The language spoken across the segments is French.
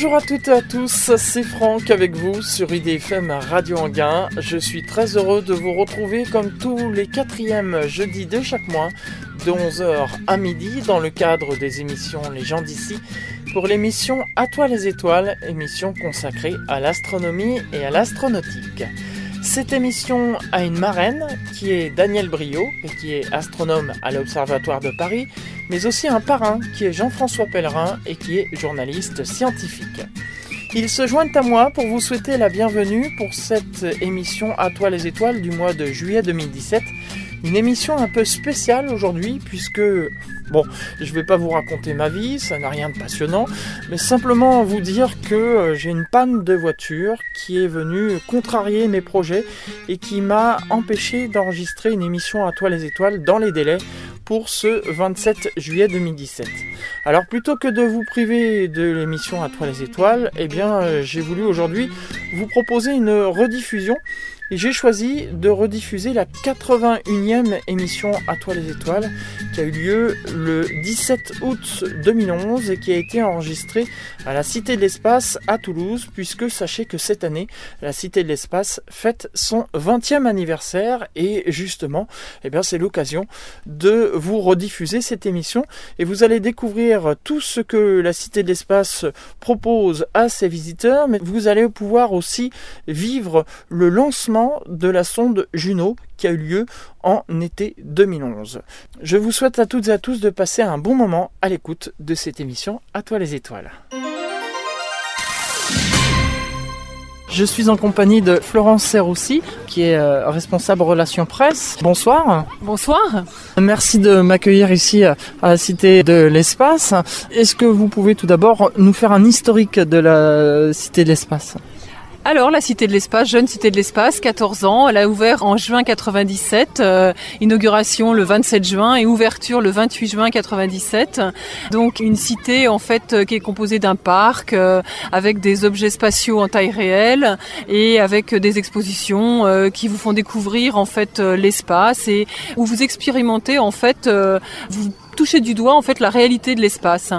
Bonjour à toutes et à tous, c'est Franck avec vous sur IDFM Radio Anguin. Je suis très heureux de vous retrouver comme tous les quatrièmes jeudis de chaque mois, de 11h à midi, dans le cadre des émissions Les gens d'ici, pour l'émission À toi les étoiles, émission consacrée à l'astronomie et à l'astronautique. Cette émission a une marraine qui est Daniel Brio et qui est astronome à l'Observatoire de Paris, mais aussi un parrain qui est Jean-François Pellerin et qui est journaliste scientifique. Ils se joignent à moi pour vous souhaiter la bienvenue pour cette émission À toi les étoiles du mois de juillet 2017 une émission un peu spéciale aujourd'hui puisque, bon, je vais pas vous raconter ma vie, ça n'a rien de passionnant, mais simplement vous dire que euh, j'ai une panne de voiture qui est venue contrarier mes projets et qui m'a empêché d'enregistrer une émission à toi les étoiles dans les délais pour ce 27 juillet 2017. Alors plutôt que de vous priver de l'émission à toi les étoiles, eh bien euh, j'ai voulu aujourd'hui vous proposer une rediffusion j'ai choisi de rediffuser la 81e émission À toi les étoiles qui a eu lieu le 17 août 2011 et qui a été enregistrée à la Cité de l'Espace à Toulouse puisque sachez que cette année la Cité de l'Espace fête son 20e anniversaire. Et justement eh bien c'est l'occasion de vous rediffuser cette émission. Et vous allez découvrir tout ce que la Cité de l'Espace propose à ses visiteurs mais vous allez pouvoir aussi vivre le lancement de la sonde Juno qui a eu lieu en été 2011. Je vous souhaite à toutes et à tous de passer un bon moment à l'écoute de cette émission À toi les étoiles. Je suis en compagnie de Florence Serroussi, qui est euh, responsable relations presse. Bonsoir. Bonsoir. Merci de m'accueillir ici à la Cité de l'Espace. Est-ce que vous pouvez tout d'abord nous faire un historique de la Cité de l'Espace? Alors, la Cité de l'Espace, jeune Cité de l'Espace, 14 ans, elle a ouvert en juin 97, euh, inauguration le 27 juin et ouverture le 28 juin 97. Donc une cité en fait euh, qui est composée d'un parc euh, avec des objets spatiaux en taille réelle et avec des expositions qui vous font découvrir en fait l'espace et où vous expérimentez en fait toucher du doigt en fait la réalité de l'espace.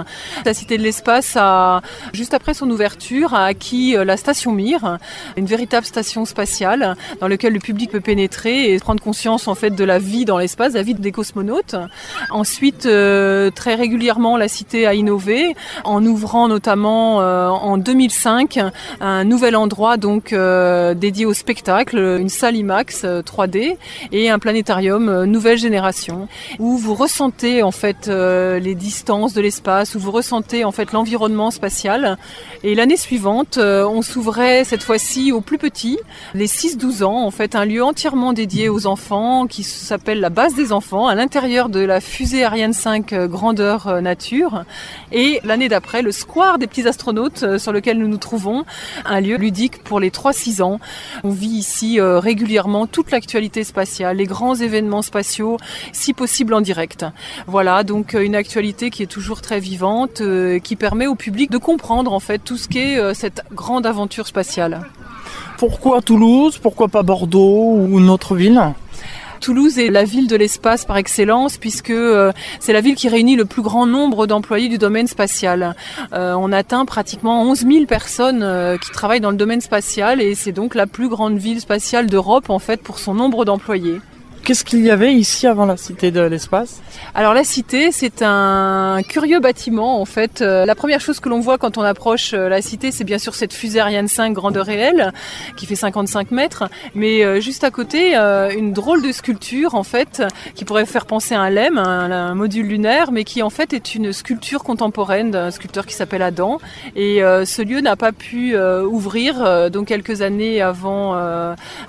La Cité de l'Espace a, juste après son ouverture, a acquis euh, la station Mir, une véritable station spatiale dans laquelle le public peut pénétrer et prendre conscience en fait de la vie dans l'espace, la vie des cosmonautes. Ensuite, euh, très régulièrement, la Cité a innové en ouvrant notamment euh, en 2005 un nouvel endroit donc dédié au spectacle, une salle IMAX 3D et un planétarium nouvelle génération où vous ressentez en fait euh, les distances de l'espace, où vous ressentez en fait l'environnement spatial. Et l'année suivante, euh, on s'ouvrait cette fois-ci aux plus petits, les 6-12 ans, en fait un lieu entièrement dédié aux enfants qui s'appelle la base des enfants, à l'intérieur de la fusée Ariane 5 euh, grandeur nature. Et l'année d'après, le square des petits astronautes sur lequel nous nous trouvons, un lieu ludique pour les 3-6 ans. On vit ici régulièrement toute l'actualité spatiale, les grands événements spatiaux, si possible en direct. Voilà, donc euh, une actualité qui est toujours très vivante, euh, qui permet au public de comprendre en fait tout ce qu'est euh, cette grande aventure spatiale. Pourquoi Toulouse? Pourquoi pas Bordeaux ou une autre ville? Toulouse est la ville de l'espace par excellence puisque c'est la ville qui réunit le plus grand nombre d'employés du domaine spatial. on atteint pratiquement 11 000 personnes qui travaillent dans le domaine spatial et c'est donc la plus grande ville spatiale d'Europe en fait pour son nombre d'employés. Qu'est-ce qu'il y avait ici avant la Cité de l'Espace? Alors la Cité, c'est un curieux bâtiment en fait. Euh, la première chose que l'on voit quand on approche euh, la Cité, c'est bien sûr cette fusée Ariane 5 grandeur réelle qui fait 55 mètres, mais euh, juste à côté, une drôle de sculpture en fait qui pourrait faire penser à un LEM, un, module lunaire, mais qui en fait est une sculpture contemporaine d'un sculpteur qui s'appelle Adam. Et ce lieu n'a pas pu ouvrir donc quelques années avant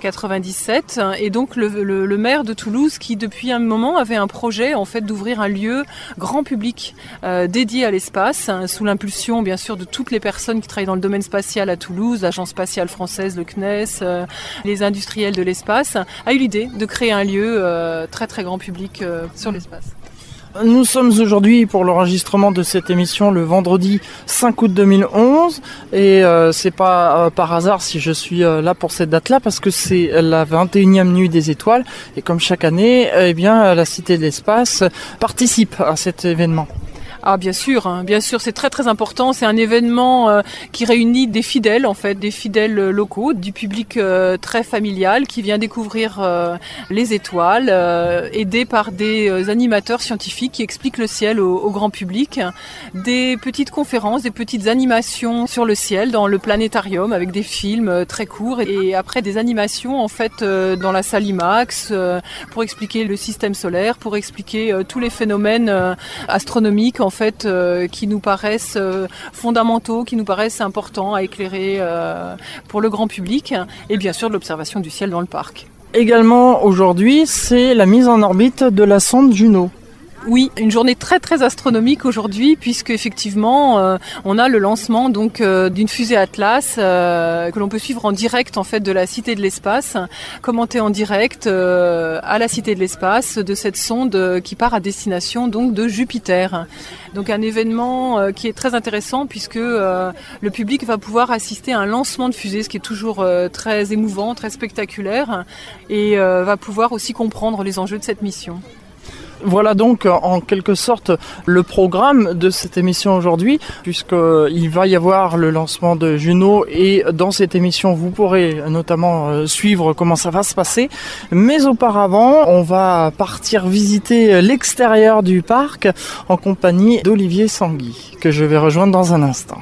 97, et donc le maire de Toulouse qui depuis un moment avait un projet en fait d'ouvrir un lieu grand public euh, dédié à l'espace hein, sous l'impulsion bien sûr de toutes les personnes qui travaillent dans le domaine spatial à Toulouse, l'agence spatiale française, le CNES, euh, les industriels de l'espace, a eu l'idée de créer un lieu euh, très très grand public sur l'espace. Nous sommes aujourd'hui pour l'enregistrement de cette émission le vendredi 5 août 2011 et euh, c'est pas euh, par hasard si je suis euh, là pour cette date-là parce que c'est la 21e nuit des étoiles et comme chaque année, eh bien la Cité de l'espace participe à cet événement. Ah bien sûr, hein, bien sûr, c'est très très important. C'est un événement euh, qui réunit des fidèles en fait, des fidèles euh, locaux, du public euh, très familial qui vient découvrir les étoiles, aidé par des animateurs scientifiques qui expliquent le ciel au, grand public, des petites conférences, des petites animations sur le ciel dans le planétarium avec des films très courts. Et après des animations en fait dans la salle IMAX pour expliquer le système solaire, pour expliquer tous les phénomènes astronomiques euh, qui nous paraissent euh, fondamentaux, qui nous paraissent importants à éclairer euh, pour le grand public et bien sûr l'observation du ciel dans le parc. Également aujourd'hui, c'est la mise en orbite de la sonde Juno. Oui, une journée très très astronomique aujourd'hui puisque effectivement euh, on a le lancement donc euh, d'une fusée Atlas euh, que l'on peut suivre en direct en fait de la Cité de l'Espace, commenter en direct à la Cité de l'Espace de cette sonde qui part à destination donc de Jupiter. Donc un événement qui est très intéressant puisque le public va pouvoir assister à un lancement de fusée, ce qui est toujours très émouvant, très spectaculaire et va pouvoir aussi comprendre les enjeux de cette mission. Voilà donc en quelque sorte le programme de cette émission aujourd'hui, puisqu'il va y avoir le lancement de Juno et dans cette émission vous pourrez notamment euh, suivre comment ça va se passer. Mais auparavant, on va partir visiter l'extérieur du parc en compagnie d'Olivier Sangui, que je vais rejoindre dans un instant.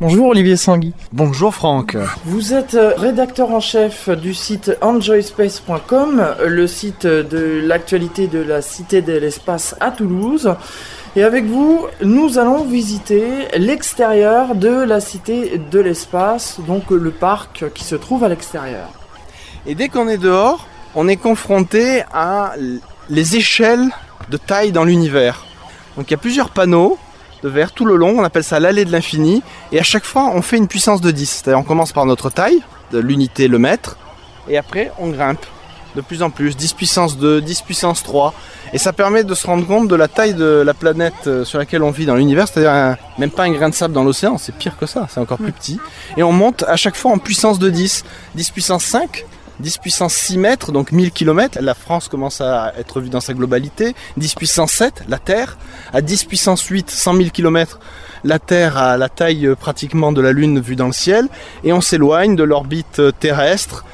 Bonjour Olivier Sangui. Bonjour Franck. Vous êtes euh, rédacteur en chef du site enjoyspace.com, le site de l'actualité de la Cité de l'Espace à Toulouse. Et avec vous, nous allons visiter l'extérieur de la Cité de l'Espace, donc le parc qui se trouve à l'extérieur. Et dès qu'on est dehors, on est confronté à les échelles de taille dans l'univers. Donc il y a plusieurs panneaux de verre tout le long, on appelle ça l'allée de l'infini, et à chaque fois on fait une puissance de 10, c'est-à-dire on commence par notre taille, de l'unité le mètre, et après on grimpe de plus en plus, 10 puissance 2, 10 puissance 3, et ça permet de se rendre compte de la taille de la planète euh, sur laquelle on vit dans l'univers, c'est-à-dire même pas un grain de sable dans l'océan, c'est pire que ça, c'est encore plus petit, et on monte à chaque fois en puissance de 10, 10 puissance 5, 10 puissance 6 mètres, donc 1000 km. La France commence à être vue dans sa globalité. 10 puissance 7, la Terre. À 10 puissance 8, 100 000 km, la Terre a la taille euh, pratiquement de la Lune vue dans le ciel. Et on s'éloigne de l'orbite euh, terrestre.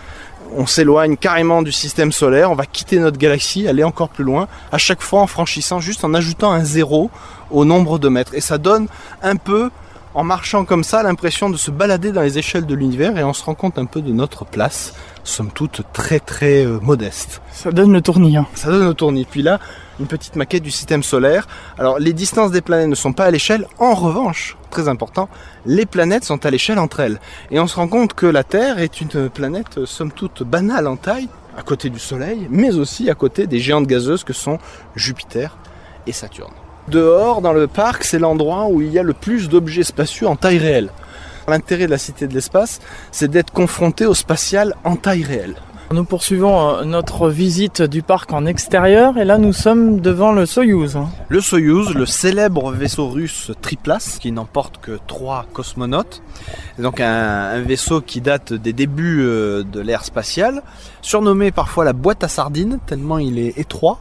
On s'éloigne carrément du système solaire. On va quitter notre galaxie, aller encore plus loin. À chaque fois en franchissant, juste en ajoutant un zéro au nombre de mètres. Et ça donne un peu en marchant comme ça, l'impression de se balader dans les échelles de l'univers et on se rend compte un peu de notre place somme toute très très euh, modeste. Ça donne le tournis. Hein. Ça donne le tournis. Puis là, une petite maquette du système solaire. Alors les distances des planètes ne sont pas à l'échelle. En revanche, très important, les planètes sont à l'échelle entre elles. Et on se rend compte que la Terre est une planète euh, somme toute banale en taille, à côté du Soleil, mais aussi à côté des géantes gazeuses que sont Jupiter et Saturne. Dehors, dans le parc, c'est l'endroit où il y a le plus d'objets spatiaux en taille réelle. L'intérêt de la Cité de l'Espace, c'est d'être confronté au spatial en taille réelle. Nous poursuivons euh, notre visite du parc en extérieur et là nous sommes devant le Soyouz. Hein. Le Soyouz, le célèbre vaisseau russe triplace qui n'emporte que trois cosmonautes. C'est donc un, vaisseau qui date des débuts euh, de l'ère spatiale, surnommé parfois la boîte à sardines tellement il est étroit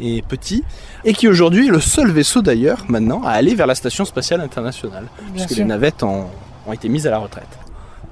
et petit, et qui aujourd'hui est le seul vaisseau d'ailleurs maintenant à aller vers la station spatiale internationale, puisque les navettes ont, ont été mises à la retraite.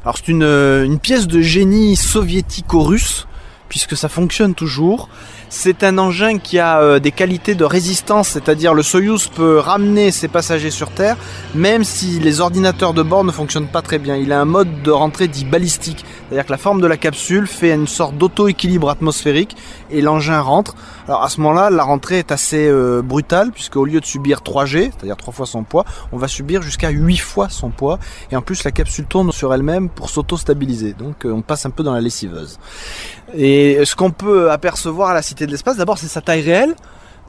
Alors c'est une, une, pièce de génie soviético-russe, puisque ça fonctionne toujours. C'est un engin qui a euh, des qualités de résistance, c'est-à-dire le Soyuz peut ramener ses passagers sur Terre, même si les ordinateurs de bord ne fonctionnent pas très bien. Il a un mode de rentrée dit balistique, c'est-à-dire que la forme de la capsule fait une sorte d'auto-équilibre atmosphérique et l'engin rentre. Alors à ce moment-là, la rentrée est assez euh, brutale, puisque au lieu de subir 3G, c'est-à-dire 3 fois son poids, on va subir jusqu'à 8 fois son poids, et en plus la capsule tourne sur elle-même pour s'auto-stabiliser, donc euh, on passe un peu dans la lessiveuse. Et ce qu'on peut apercevoir à la Cité de l'Espace, d'abord c'est sa taille réelle.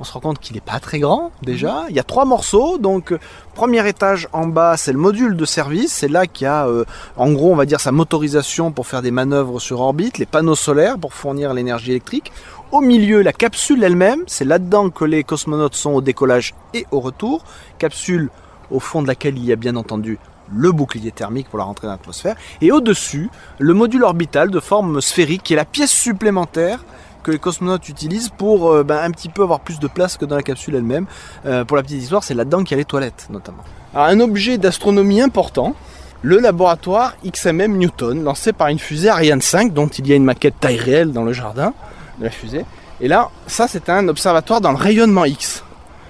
On se rend compte qu'il n'est pas très grand déjà. Il y a trois morceaux. Donc premier étage en bas, c'est le module de service. C'est là qu'il y a euh, en gros on va dire sa motorisation pour faire des manœuvres sur orbite, les panneaux solaires pour fournir l'énergie électrique. Au milieu, la capsule elle-même. C'est là-dedans que les cosmonautes sont au décollage et au retour. Capsule au fond de laquelle il y a bien entendu le bouclier thermique pour la rentrée dans l'atmosphère, et au-dessus, le module orbital de forme sphérique qui est la pièce supplémentaire que les cosmonautes utilisent pour euh, ben, un petit peu avoir plus de place que dans la capsule elle-même. Euh, pour la petite histoire, c'est là-dedans qu'il y a les toilettes notamment. Alors, un objet d'astronomie important, le laboratoire XMM Newton, lancé par une fusée Ariane 5, dont il y a une maquette taille réelle dans le jardin de la fusée. Et là, ça c'est un observatoire dans le rayonnement X.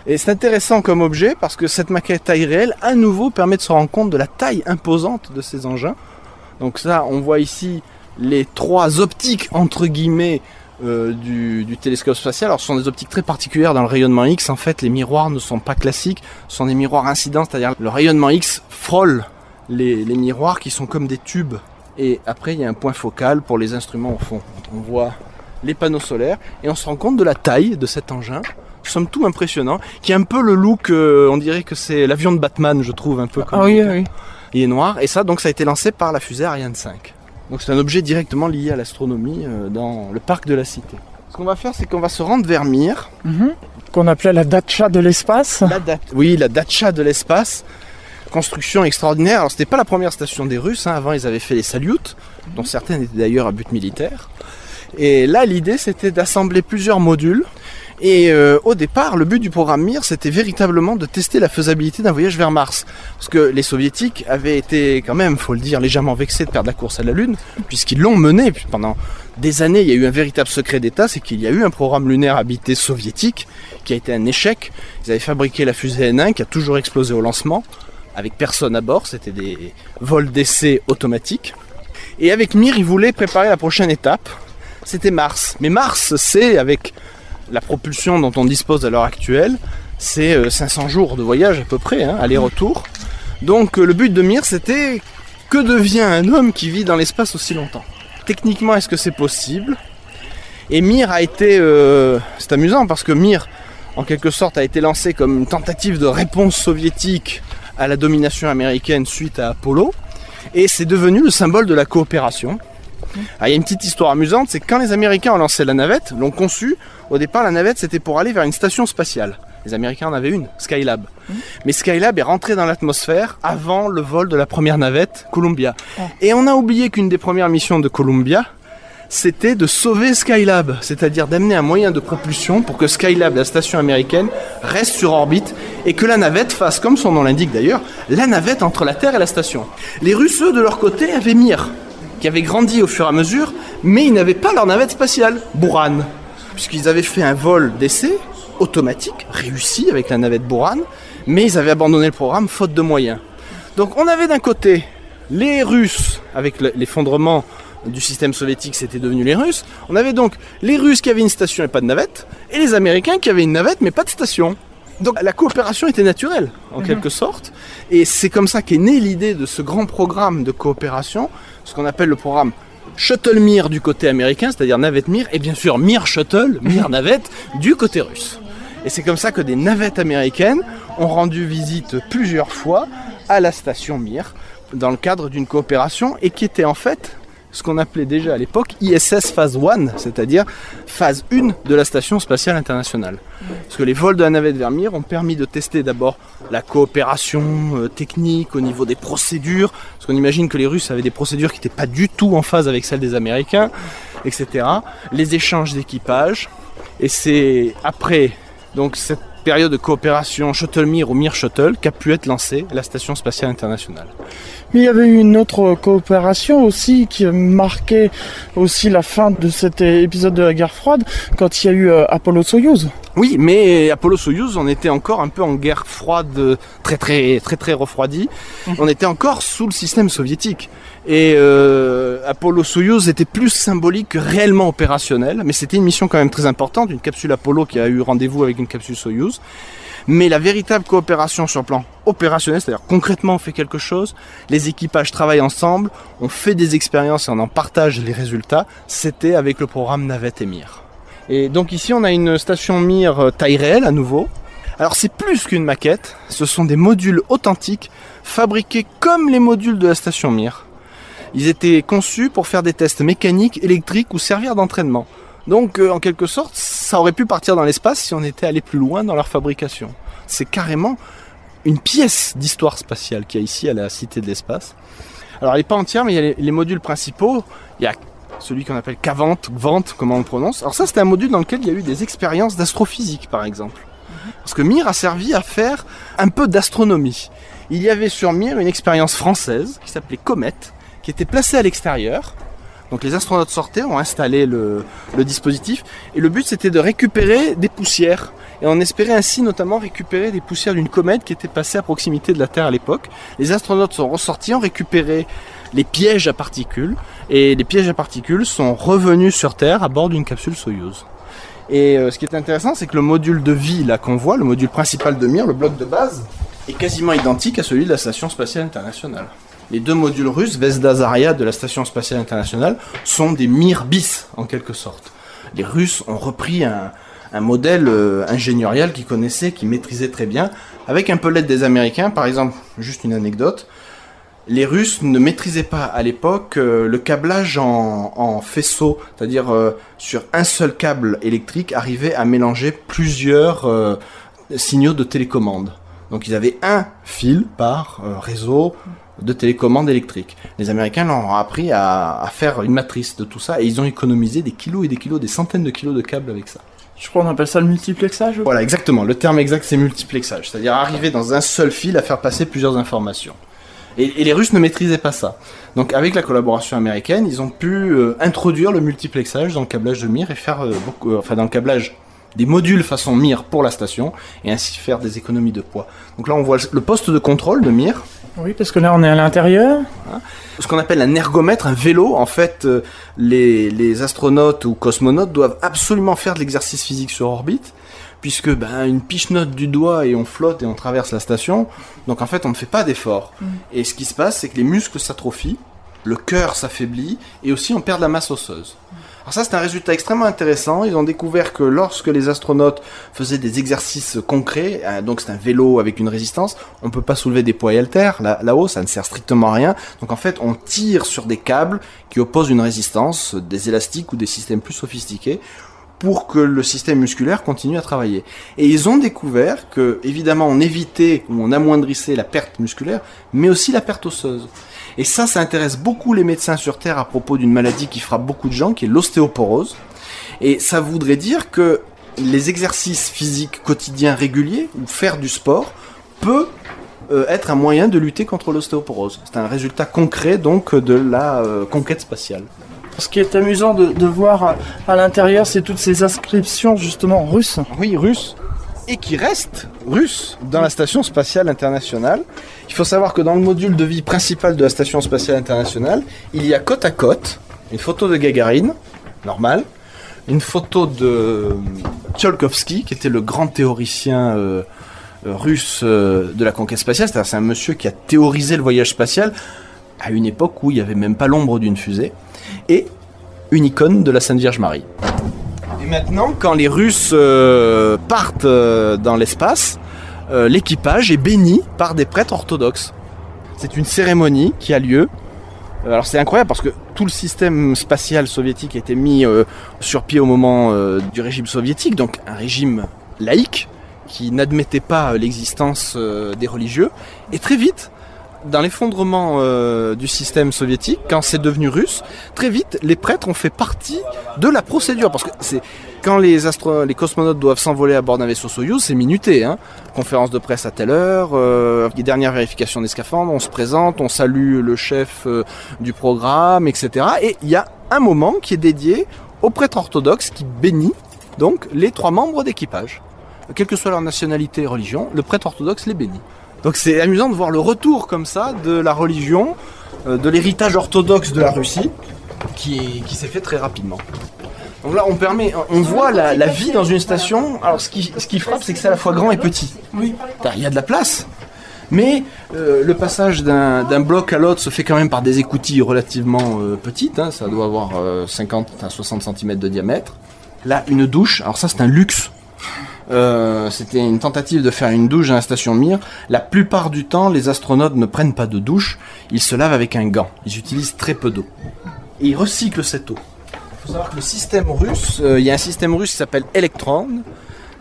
Et c'est intéressant comme objet parce que cette maquette taille réelle, à nouveau, permet de se rendre compte de la taille imposante de ces engins. Donc ça, on voit ici les trois optiques, entre guillemets, euh, du, du, télescope spatial. Alors ce sont des optiques très particulières dans le rayonnement X. En fait, les miroirs ne sont pas classiques, ce sont des miroirs incidents, c'est-à-dire le rayonnement X frôle les, les, miroirs qui sont comme des tubes. Et après, il y a un point focal pour les instruments au fond. On voit les panneaux solaires et on se rend compte de la taille de cet engin somme tout impressionnant, qui a un peu le look, euh, on dirait que c'est l'avion de Batman, je trouve, un peu comme ah oui, oui. Il est noir, et ça, donc, ça a été lancé par la fusée Ariane 5. Donc, c'est un objet directement lié à l'astronomie euh, dans le parc de la Cité. Ce qu'on va faire, c'est qu'on va se rendre vers Mir. Mhm. Qu'on appelait la Dacha de l'espace. Oui, la Dacha de l'espace. Construction extraordinaire. Alors, c'était pas la première station des Russes. Hein. Avant, ils avaient fait les Salyut, dont certaines étaient d'ailleurs à but militaire. Et là, l'idée, c'était d'assembler plusieurs modules et euh, au départ, le but du programme Mir, c'était véritablement de tester la faisabilité d'un voyage vers Mars. Parce que les soviétiques avaient été quand même, faut le dire, légèrement vexés de perdre la course à la Lune, puisqu'ils l'ont mené pendant des années. Il y a eu un véritable secret d'État, c'est qu'il y a eu un programme lunaire habité soviétique qui a été un échec. Ils avaient fabriqué la fusée N1 qui a toujours explosé au lancement, avec personne à bord. C'était des vols d'essai automatiques. Et avec Mir, ils voulaient préparer la prochaine étape. C'était Mars. Mais Mars, c'est avec la propulsion dont on dispose à l'heure actuelle, c'est 500 euh, jours de voyage à peu près, hein, aller-retour. Donc euh, le but de Mir, c'était que devient un homme qui vit dans l'espace aussi longtemps Techniquement, est-ce que c'est possible? Et Mir a été... Euh, c'est amusant parce que Mir, en quelque sorte, a été lancé comme une tentative de réponse soviétique à la domination américaine suite à Apollo. Et c'est devenu le symbole de la coopération. Ah, il y a une petite histoire amusante, c'est que quand les Américains ont lancé la navette, l'ont conçue, au départ la navette c'était pour aller vers une station spatiale. Les Américains en avaient une, Skylab. Mmh. Mais Skylab est rentré dans l'atmosphère avant le vol de la première navette, Columbia. Et on a oublié qu'une des premières missions de Columbia, c'était de sauver Skylab, c'est-à-dire d'amener un moyen de propulsion pour que Skylab, la station américaine, reste sur orbite et que la navette fasse, comme son nom l'indique d'ailleurs, la navette entre la Terre et la station. Les Russes, eux, de leur côté, avaient Mir, qui avait grandi au fur et à mesure, mais ils n'avaient pas leur navette spatiale, Buran, puisqu'ils avaient fait un vol d'essai automatique, réussi avec la navette Buran, mais ils avaient abandonné le programme faute de moyens. Donc on avait d'un côté les Russes, avec l'effondrement du système soviétique, c'était devenu les Russes. On avait donc les Russes qui avaient une station et pas de navette, et les Américains qui avaient une navette mais pas de station. Donc la coopération était naturelle, en mhm. quelque sorte. Et c'est comme ça qu'est née l'idée de ce grand programme de coopération, ce qu'on appelle le programme Shuttle Mir du côté américain, c'est-à-dire navette Mir, et bien sûr Mir Shuttle, Mir navette, du côté russe. Et c'est comme ça que des navettes américaines ont rendu visite plusieurs fois à la station Mir, dans le cadre d'une coopération, et qui était en fait ce qu'on appelait déjà à l'époque ISS Phase 1, c'est-à-dire phase 1 de la Station Spatiale Internationale. Parce que les vols de la navette Vermeer ont permis de tester d'abord la coopération euh, technique au niveau des procédures, parce qu'on imagine que les Russes avaient des procédures qui n'étaient pas du tout en phase avec celles des Américains, etc. Les échanges d'équipage, et c'est après donc cette période de coopération Shuttle Mir ou Mir Shuttle qu'a pu être lancée la Station Spatiale Internationale. Mais il y avait eu une autre coopération aussi qui marquait aussi la fin de cet épisode de la guerre froide quand il y a eu euh, Apollo Soyuz. Oui, mais Apollo Soyuz, on était encore un peu en guerre froide, très très très très refroidie. Mhm. On était encore sous le système soviétique. Et euh, Apollo Soyuz était plus symbolique que réellement opérationnel, mais c'était une mission quand même très importante, une capsule Apollo qui a eu rendez-vous avec une capsule Soyuz. Mais la véritable coopération sur le plan opérationnel, c'est-à-dire concrètement on fait quelque chose, les équipages travaillent ensemble, on fait des expériences et on en partage les résultats, c'était avec le programme Navette et Mir. Et donc ici on a une station Mir euh, taille réelle à nouveau. Alors c'est plus qu'une maquette, ce sont des modules authentiques fabriqués comme les modules de la station Mir. Ils étaient conçus pour faire des tests mécaniques, électriques ou servir d'entraînement. Donc euh, en quelque sorte, ça aurait pu partir dans l'espace si on était allé plus loin dans leur fabrication. C'est carrément une pièce d'histoire spatiale qu'il y a ici à la Cité de l'Espace. Alors elle n'est pas entière, mais il y a les, modules principaux. Il y a celui qu'on appelle Cavant, Vent, comment on le prononce. Alors ça, c'était un module dans lequel il y a eu des expériences d'astrophysique, par exemple. Parce que Mir a servi à faire un peu d'astronomie. Il y avait sur Mir une expérience française qui s'appelait Comet, qui était placée à l'extérieur. Donc les astronautes sortaient, ont installé le dispositif, et le but c'était de récupérer des poussières. Et on espérait ainsi notamment récupérer des poussières d'une comète qui était passée à proximité de la Terre à l'époque. Les astronautes sont ressortis, ont récupéré les pièges à particules, et les pièges à particules sont revenus sur Terre à bord d'une capsule Soyuz. Et euh, ce qui est intéressant, c'est que le module de vie là qu'on voit, le module principal de Mir, le bloc de base, est quasiment identique à celui de la Station Spatiale Internationale. Les deux modules russes, Vesda Zarya de la Station Spatiale Internationale, sont des Mir bis, en quelque sorte. Les Russes ont repris un, modèle euh, qu'ils connaissaient, qu'ils maîtrisaient très bien, avec un peu l'aide des Américains. Par exemple, juste une anecdote, les Russes ne maîtrisaient pas à l'époque euh, le câblage en, faisceau, c'est-à-dire euh, sur un seul câble électrique arrivait à mélanger plusieurs signaux de télécommande. Donc ils avaient un fil par réseau de télécommande électrique. Les Américains leur ont appris à, faire une matrice de tout ça et ils ont économisé des kilos et des kilos, des centaines de kilos de câbles avec ça. Je crois qu'on appelle ça le multiplexage. Voilà, exactement. Le terme exact, c'est multiplexage. C'est-à-dire arriver dans un seul fil à faire passer plusieurs informations. Et, les Russes ne maîtrisaient pas ça. Donc avec la collaboration américaine, ils ont pu euh, introduire le multiplexage dans le câblage de Mir et faire euh, beaucoup, euh, enfin dans le câblage des modules façon Mir pour la station et ainsi faire des économies de poids. Donc là, on voit le poste de contrôle de Mir oui, parce que là on est à l'intérieur. Hein Ce qu'on appelle un ergomètre, un vélo, en fait, euh, les, astronautes ou cosmonautes doivent absolument faire de l'exercice physique sur orbite, puisque ben, une piche-note du doigt et on flotte et on traverse la station, donc en fait on ne fait pas d'effort. Mm. Et ce qui se passe, c'est que les muscles s'atrophient, le cœur s'affaiblit, et aussi on perd de la masse osseuse. Alors ça, c'est un résultat extrêmement intéressant. Ils ont découvert que lorsque les astronautes faisaient des exercices concrets, euh, donc c'est un vélo avec une résistance, on ne peut pas soulever des poids et haltères là-haut, ça ne sert strictement à rien. Donc en fait, on tire sur des câbles qui opposent une résistance, des élastiques ou des systèmes plus sophistiqués pour que le système musculaire continue à travailler. Et ils ont découvert que, évidemment, on évitait ou on amoindrissait la perte musculaire, mais aussi la perte osseuse. Et ça, ça intéresse beaucoup les médecins sur Terre à propos d'une maladie qui frappe beaucoup de gens, qui est l'ostéoporose. Et ça voudrait dire que les exercices physiques quotidiens réguliers, ou faire du sport, peut euh, être un moyen de lutter contre l'ostéoporose. C'est un résultat concret donc de la euh, conquête spatiale. Ce qui est amusant de, voir à l'intérieur, c'est toutes ces inscriptions justement russes. Oui, russes et qui reste russe dans la Station Spatiale Internationale. Il faut savoir que dans le module de vie principal de la Station Spatiale Internationale, il y a côte à côte une photo de Gagarine, normal, une photo de Tcholkovsky, qui était le grand théoricien euh, euh, russe euh, de la conquête spatiale. C'est un monsieur qui a théorisé le voyage spatial à une époque où il n'y avait même pas l'ombre d'une fusée. Et une icône de la Sainte Vierge Marie maintenant, quand les Russes euh, partent euh, dans l'espace, euh, l'équipage est béni par des prêtres orthodoxes. C'est une cérémonie qui a lieu. Alors c'est incroyable parce que tout le système spatial soviétique a été mis sur pied au moment du régime soviétique, donc un régime laïque qui n'admettait pas l'existence des religieux. Et très vite, dans l'effondrement euh, du système soviétique, quand c'est devenu russe, très vite, les prêtres ont fait partie de la procédure. Parce que c'est quand les, astro les cosmonautes doivent s'envoler à bord d'un vaisseau Soyuz, c'est minuté. Hein. Conférence de presse à telle heure, euh, les dernières vérifications des scaphandres, on se présente, on salue le chef euh, du programme, etc. Et il y a un moment qui est dédié aux prêtres orthodoxes qui bénit donc les trois membres d'équipage. Quelle que soit leur nationalité et religion, le prêtre orthodoxe les bénit. Donc c'est amusant de voir le retour comme ça de la religion, euh, de l'héritage orthodoxe de la Russie, qui, s'est fait très rapidement. Donc là, on permet, on voit la, vie dans une station. Alors, ce qui, ce qui frappe, c'est que c'est à la fois grand et petit. Oui. Il y a de la place, mais euh, le passage d'un bloc à l'autre se fait quand même par des écoutilles relativement euh, petites. Hein. ça doit avoir 50 à 60 cm de diamètre. Là, une douche. Alors ça, c'est un luxe euh, c'était une tentative de faire une douche dans la station Mir. La plupart du temps, les astronautes ne prennent pas de douche, ils se lavent avec un gant. Ils utilisent très peu d'eau. Et ils recyclent cette eau. Il faut savoir que le système russe, euh, il y a un système russe qui s'appelle Electron.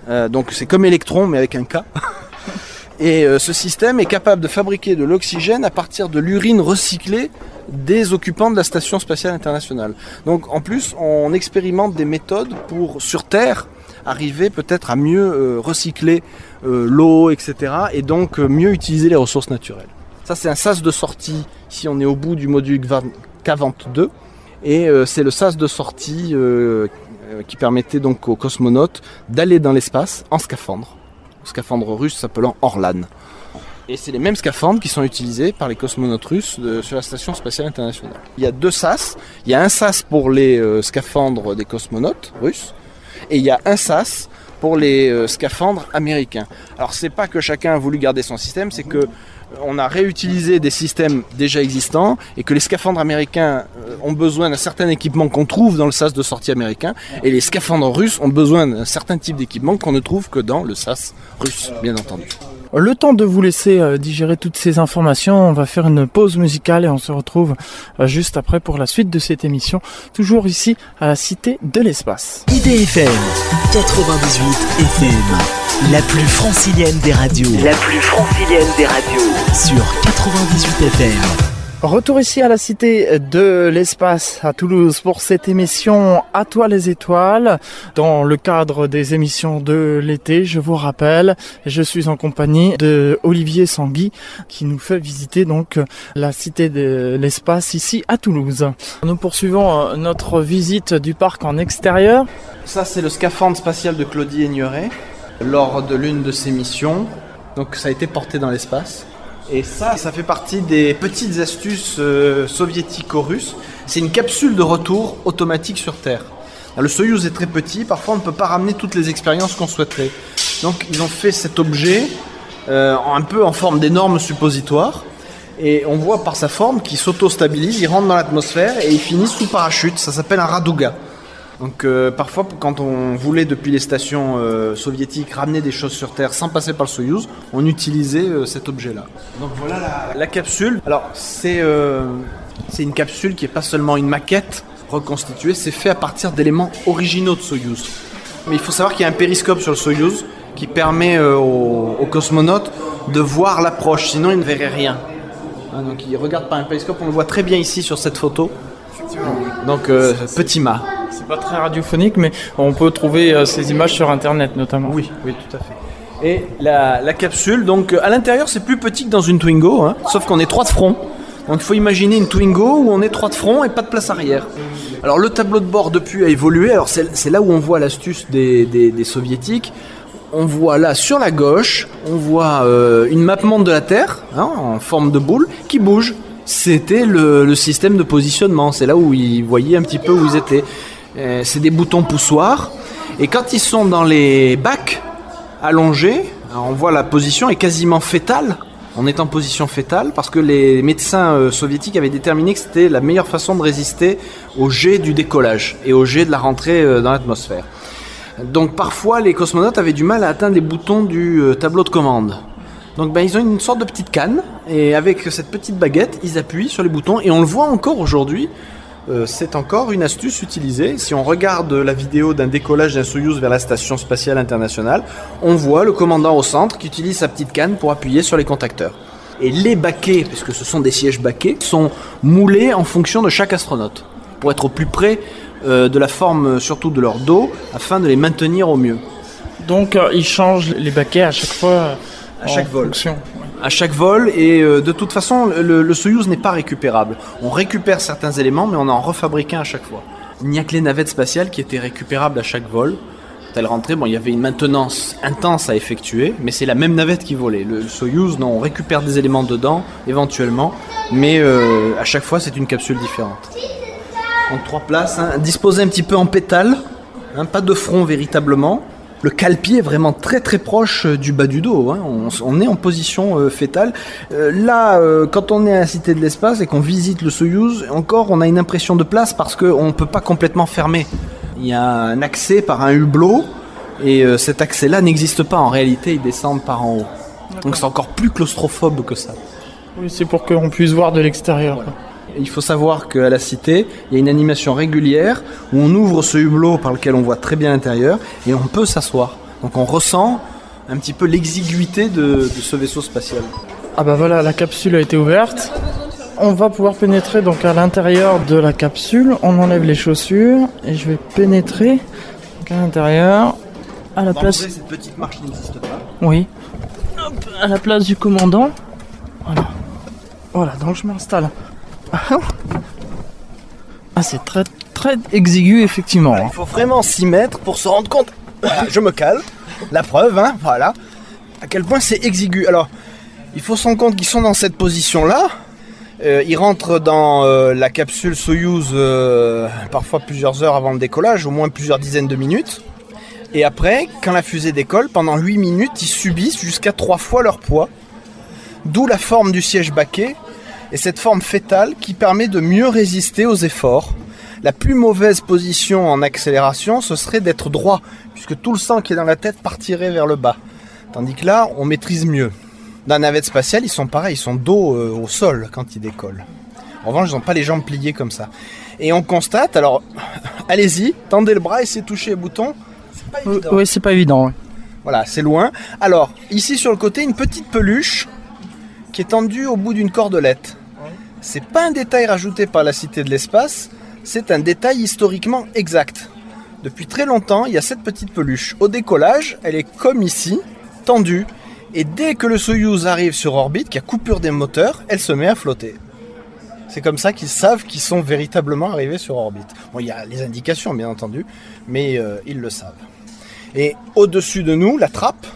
Euh, donc c'est comme Electron mais avec un K. Et ce système est capable de fabriquer de l'oxygène à partir de l'urine recyclée des occupants de la Station spatiale internationale. Donc en plus, on expérimente des méthodes pour, sur Terre, arriver peut-être à mieux euh, recycler euh, l'eau, etc. Et donc euh, mieux utiliser les ressources naturelles. Ça, c'est un sas de sortie. Ici, on est au bout du module K22. Et c'est le sas de sortie qui permettait donc aux cosmonautes d'aller dans l'espace en scaphandre. Scaphandre russe s'appelant Orlan. Et c'est les mêmes scaphandres qui sont utilisés par les cosmonautes russes sur la station spatiale internationale. Il y a deux sas. Il y a un sas pour les scaphandres des cosmonautes russes et il y a un sas pour les euh, scaphandres américains. Alors c'est pas que chacun a voulu garder son système, c'est que euh, on a réutilisé des systèmes déjà existants et que les scaphandres américains euh, ont besoin d'un certain équipement qu'on trouve dans le sas de sortie américain et les scaphandres russes ont besoin d'un certain type d'équipement qu'on ne trouve que dans le sas russe, bien entendu. Le temps de vous laisser euh, digérer toutes ces informations, on va faire une pause musicale et on se retrouve euh, juste après pour la suite de cette émission, toujours ici à la Cité de l'Espace. IDFM 98 FM, la plus francilienne des radios. La plus francilienne des radios. Sur 98 FM. Retour ici à la Cité de l'Espace à Toulouse pour cette émission À toi les étoiles. Dans le cadre des émissions de l'été, je vous rappelle, je suis en compagnie de Olivier Sangui qui nous fait visiter donc la Cité de l'Espace ici à Toulouse. Nous poursuivons euh, notre visite du parc en extérieur. Ça, c'est le scaphandre spatial de Claudie Aigneret lors de l'une de ses missions. Donc, ça a été porté dans l'espace. Et ça, ça fait partie des petites astuces euh, soviético-russes. C'est une capsule de retour automatique sur Terre. Le Soyuz est très petit, parfois on ne peut pas ramener toutes les expériences qu'on souhaiterait. Donc, ils ont fait cet objet euh, un peu en forme d'énorme suppositoire. Et on voit par sa forme qu'il s'auto-stabilise, il rentre dans l'atmosphère et il finit sous parachute. Ça s'appelle un Raduga. Donc euh, parfois, quand on voulait depuis les stations euh, soviétiques ramener des choses sur Terre sans passer par le Soyouz, on utilisait euh, cet objet-là. Donc voilà la, la capsule. Alors c'est c'est une capsule qui est pas seulement une maquette reconstituée, c'est fait à partir d'éléments originaux de Soyouz. Mais il faut savoir qu'il y a un périscope sur le Soyouz qui permet aux, aux cosmonautes de voir l'approche, sinon ils ne verraient rien. Hein, donc ils regardent par un périscope, on le voit très bien ici sur cette photo. Donc petit mât. C'est pas très radiophonique, mais on peut trouver euh, ces images sur Internet notamment. Oui, oui, tout à fait. Et la, capsule, donc euh, à l'intérieur, c'est plus petit que dans une Twingo, hein, sauf qu'on est trois de front. Donc il faut imaginer une Twingo où on est trois de front et pas de place arrière. Alors le tableau de bord depuis a évolué. Alors c'est là où on voit l'astuce des, soviétiques. On voit là sur la gauche, on voit euh, une map monde de la Terre hein, en forme de boule qui bouge. C'était le système de positionnement. C'est là où ils voyaient un petit peu où ils étaient. Euh, c'est des boutons poussoirs. Et quand ils sont dans les bacs allongés, alors on voit la position est quasiment fétale. On est en position fétale parce que les médecins euh, soviétiques avaient déterminé que c'était la meilleure façon de résister au jet du décollage et au jet de la rentrée euh, dans l'atmosphère. Donc parfois les cosmonautes avaient du mal à atteindre les boutons du euh, tableau de commande. Donc ben, ils ont une sorte de petite canne et avec cette petite baguette, ils appuient sur les boutons et on le voit encore aujourd'hui. Euh, c'est encore une astuce utilisée. Si on regarde la vidéo d'un décollage d'un Soyuz vers la station spatiale internationale, on voit le commandant au centre qui utilise sa petite canne pour appuyer sur les contacteurs. Et les baquets, puisque ce sont des sièges baquets, sont moulés en fonction de chaque astronaute pour être au plus près euh, de la forme surtout de leur dos afin de les maintenir au mieux. Donc euh, ils changent les baquets à chaque fois. À chaque vol. fonction. À chaque vol et euh, de toute façon le, le Soyuz n'est pas récupérable. On récupère certains éléments mais on en refabrique un à chaque fois. Il n'y a que les navettes spatiales qui étaient récupérables à chaque vol. Quand elles rentraient, bon, il y avait une maintenance intense à effectuer, mais c'est la même navette qui volait. Le, le Soyuz, non, on récupère des éléments dedans, éventuellement, mais euh, à chaque fois c'est une capsule différente. Donc trois places, hein, disposées un petit peu en pétale, hein, pas de front véritablement. Le cale-pied est vraiment très très proche euh, du bas du dos. hein. On, on est en position euh, fétale. Euh, là, euh, quand on est à la Cité de l'Espace et qu'on visite le Soyouz, encore on a une impression de place parce qu'on ne peut pas complètement fermer. Il y a un accès par un hublot et cet accès-là n'existe pas. En réalité, ils descendent par en haut. Donc c'est encore plus claustrophobe que ça. Oui, c'est pour qu'on puisse voir de l'extérieur. Il faut savoir qu'à la cité, il y a une animation régulière où on ouvre ce hublot par lequel on voit très bien l'intérieur et on peut s'asseoir. Donc on ressent un petit peu l'exiguïté de, de ce vaisseau spatial. Ah bah voilà, la capsule a été ouverte. On va pouvoir pénétrer donc à l'intérieur de la capsule. On enlève les chaussures et je vais pénétrer donc à l'intérieur. À la place, cette petite marche n'existe pas. oui, Hop, à la place du commandant. Voilà. Voilà, donc je m'installe. Ah, c'est très très exigu effectivement. Il faut vraiment s'y mettre pour se rendre compte. Voilà, je me cale. La preuve, hein, voilà. À quel point c'est exigu. Alors, il faut se rendre compte qu'ils sont dans cette position-là. Euh, ils rentrent dans euh, la capsule Soyuz euh, parfois plusieurs heures avant le décollage, au moins plusieurs dizaines de minutes. Et après, quand la fusée décolle, pendant 8 minutes, ils subissent jusqu'à 3 fois leur poids. D'où la forme du siège baquet et cette forme fétale qui permet de mieux résister aux efforts. La plus mauvaise position en accélération, ce serait d'être droit, puisque tout le sang qui est dans la tête partirait vers le bas. Tandis que là, on maîtrise mieux. Dans la navette spatiale, ils sont pareils, ils sont dos euh, au sol quand ils décollent. En revanche, ils n'ont pas les jambes pliées comme ça. Et on constate, alors, allez-y, tendez le bras, essayez de toucher les boutons. C'est pas évident. Oui, c'est pas évident. ouais. Voilà, c'est loin. Alors, ici sur le côté, une petite peluche qui est tendue au bout d'une cordelette. C'est pas un détail rajouté par la Cité de l'Espace, c'est un détail historiquement exact. Depuis très longtemps, il y a cette petite peluche. Au décollage, elle est comme ici, tendue. Et dès que le Soyuz arrive sur orbite, qu'il y a coupure des moteurs, elle se met à flotter. C'est comme ça qu'ils savent qu'ils sont véritablement arrivés sur orbite. Bon, il y a les indications, bien entendu, mais euh, ils le savent. Et au-dessus de nous, la trappe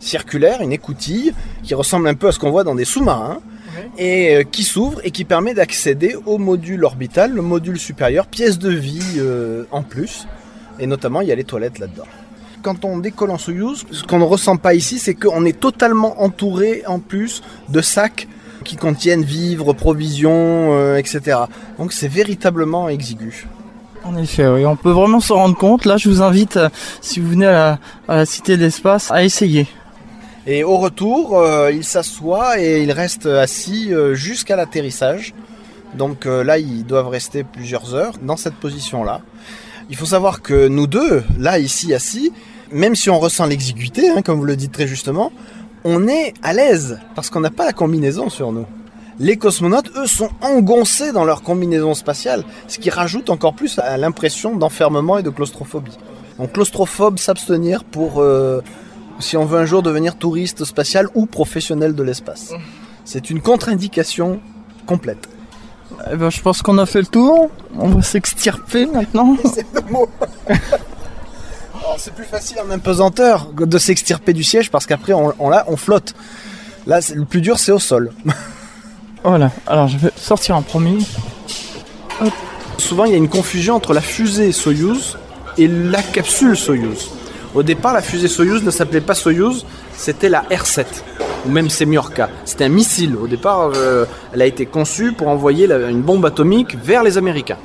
circulaire, une écoutille, qui ressemble un peu à ce qu'on voit dans des sous-marins, et euh, qui s'ouvre et qui permet d'accéder au module orbital, le module supérieur, pièce de vie euh, en plus. Et notamment, il y a les toilettes là-dedans. Quand on décolle en Soyuz, ce qu'on ne ressent pas ici, c'est qu'on est totalement entouré en plus de sacs qui contiennent vivres, provisions, euh, etc. Donc c'est véritablement exigu. En effet, oui, on peut vraiment s'en rendre compte. Là, je vous invite, si vous venez à la, à la Cité de l'Espace, à essayer. Et au retour, euh, il s'assoit et il reste assis euh, jusqu'à l'atterrissage. Donc euh, là, ils doivent rester plusieurs heures dans cette position-là. Il faut savoir que nous deux, là, ici, assis, même si on ressent l'exiguïté, hein, comme vous le dites très justement, on est à l'aise parce qu'on n'a pas la combinaison sur nous. Les cosmonautes, eux, sont engoncés dans leur combinaison spatiale, ce qui rajoute encore plus à l'impression d'enfermement et de claustrophobie. Donc claustrophobe, s'abstenir pour, euh, si on veut un jour devenir touriste spatial ou professionnel de l'espace. C'est une contre-indication complète. Eh ben, je pense qu'on a fait le tour. On va s'extirper maintenant. C'est le mot. Alors, c'est plus facile en impesanteur de s'extirper du siège parce qu'après on, on, là, on flotte. Là, le plus dur, c'est au sol. Voilà. Alors, je vais sortir en premier. Souvent, il y a une confusion entre la fusée Soyuz et la capsule Soyuz. Au départ, la fusée Soyuz ne s'appelait pas Soyuz, c'était la R7, ou même Semyorka. C'était un missile. Au départ, euh, elle a été conçue pour envoyer une bombe atomique vers les Américains.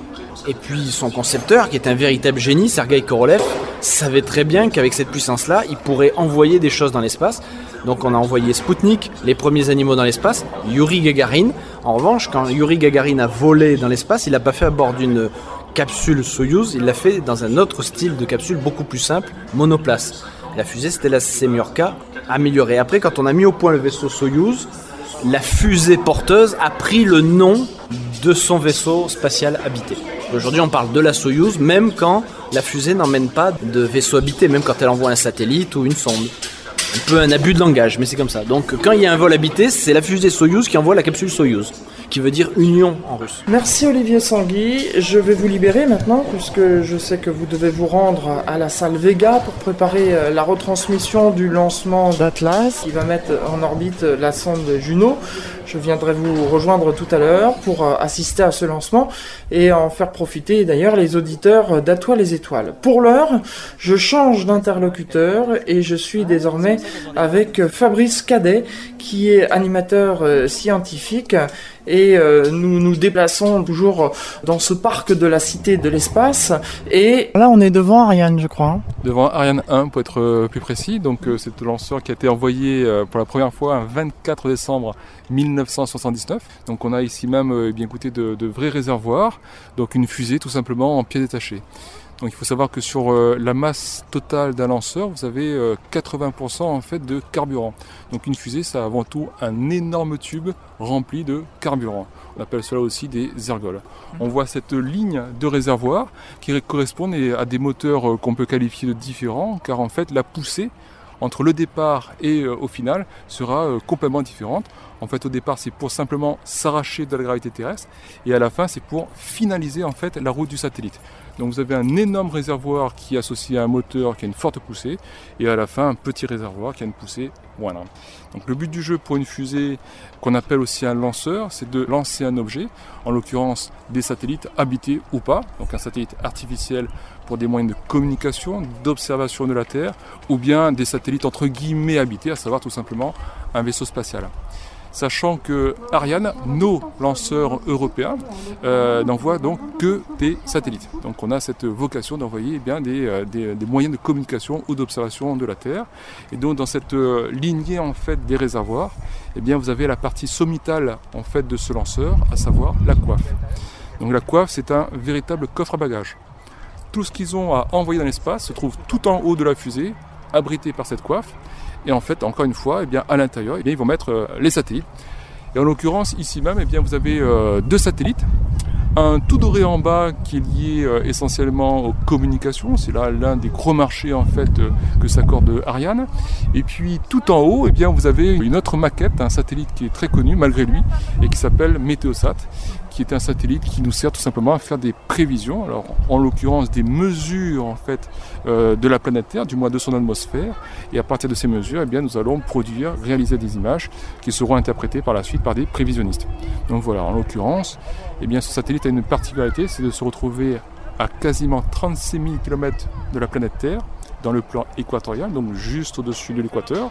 Et puis son concepteur, qui est un véritable génie, Sergei Korolev, savait très bien qu'avec cette puissance-là, il pourrait envoyer des choses dans l'espace. Donc on a envoyé Sputnik, les premiers animaux dans l'espace, Yuri Gagarin. En revanche, quand Yuri Gagarin a volé dans l'espace, il l'a pas fait à bord d'une capsule Soyuz, il l'a fait dans un autre style de capsule beaucoup plus simple, monoplace. La fusée, c'était la Semyorka améliorée. Après, quand on a mis au point le vaisseau Soyuz, la fusée porteuse a pris le nom de son vaisseau spatial habité. Aujourd'hui, on parle de la Soyuz, même quand la fusée n'emmène pas de vaisseau habité, même quand elle envoie un satellite ou une sonde. Un peu un abus de langage, mais c'est comme ça. Donc, quand il y a un vol habité, c'est la fusée Soyuz qui envoie la capsule Soyuz, qui veut dire union en russe. Merci Olivier Sangui. Je vais vous libérer maintenant puisque je sais que vous devez vous rendre à la salle Vega pour préparer euh, la retransmission du lancement d'Atlas qui va mettre en orbite euh, la sonde Juno. Je viendrai vous rejoindre tout à l'heure pour euh, assister à ce lancement et en faire profiter d'ailleurs les auditeurs d'Atoile les étoiles. Pour l'heure, je change d'interlocuteur et je suis désormais avec Fabrice Cadet qui est animateur scientifique et euh, nous nous déplaçons toujours dans ce parc de la Cité de l'Espace et là on est devant Ariane je crois. hein. devant Ariane 1 pour être euh, plus précis. Donc euh, c'est le lanceur qui a été envoyé euh, pour la première fois un 24 décembre 1979. Donc on a ici même euh, bien écouté de, de vrais réservoirs, donc une fusée tout simplement en pièces détachées. Donc il faut savoir que sur euh, la masse totale d'un lanceur, vous avez euh, 80% en fait de carburant. Donc une fusée, c'est avant tout un énorme tube rempli de carburant. On appelle cela aussi des ergols. On voit cette ligne de réservoir qui correspond à des moteurs euh, qu'on peut qualifier de différents, car en fait la poussée entre le départ et euh, au final sera euh, complètement différente. En fait, au départ, c'est pour simplement s'arracher de la gravité terrestre, et à la fin, c'est pour finaliser en fait la route du satellite. Donc, vous avez un énorme réservoir qui est associé à un moteur qui a une forte poussée, et à la fin, un petit réservoir qui a une poussée moindre. Donc, le but du jeu pour une fusée qu'on appelle aussi un lanceur, c'est de lancer un objet, en l'occurrence des satellites habités ou pas, donc un satellite artificiel pour des moyens de communication, d'observation de la Terre, ou bien des satellites entre guillemets habités, à savoir tout simplement un vaisseau spatial. Sachant que Ariane, nos lanceurs européens, euh, n'envoient donc que des satellites. Donc on a cette vocation d'envoyer eh bien des, euh, des, moyens de communication ou d'observation de la Terre. Et donc dans cette euh, lignée en fait des réservoirs, eh bien vous avez la partie sommitale en fait de ce lanceur, à savoir la coiffe. Donc la coiffe, c'est un véritable coffre à bagages tout ce qu'ils ont à envoyer dans l'espace se trouve tout en haut de la fusée, abrité par cette coiffe. Et en fait, encore une fois, eh bien, à l'intérieur, eh ils vont mettre euh, les satellites. Et en l'occurrence, ici même, eh bien, vous avez euh, deux satellites. Un tout doré en bas qui est lié euh, essentiellement aux communications. C'est là l'un des gros marchés en fait que s'accorde Ariane. Et puis tout en haut, bien, vous avez une autre maquette, un satellite qui est très connu malgré lui et qui s'appelle Météosat qui est un satellite qui nous sert tout simplement à faire des prévisions, alors en l'occurrence des mesures en fait euh, de la planète Terre, du moins de son atmosphère, et à partir de ces mesures, eh bien, nous allons produire, réaliser des images qui seront interprétées par la suite par des prévisionnistes. Donc voilà, en l'occurrence, eh bien, ce satellite a une particularité, c'est de se retrouver à quasiment 36 000 km de la planète Terre, dans le plan équatorial, donc juste au-dessus de l'équateur.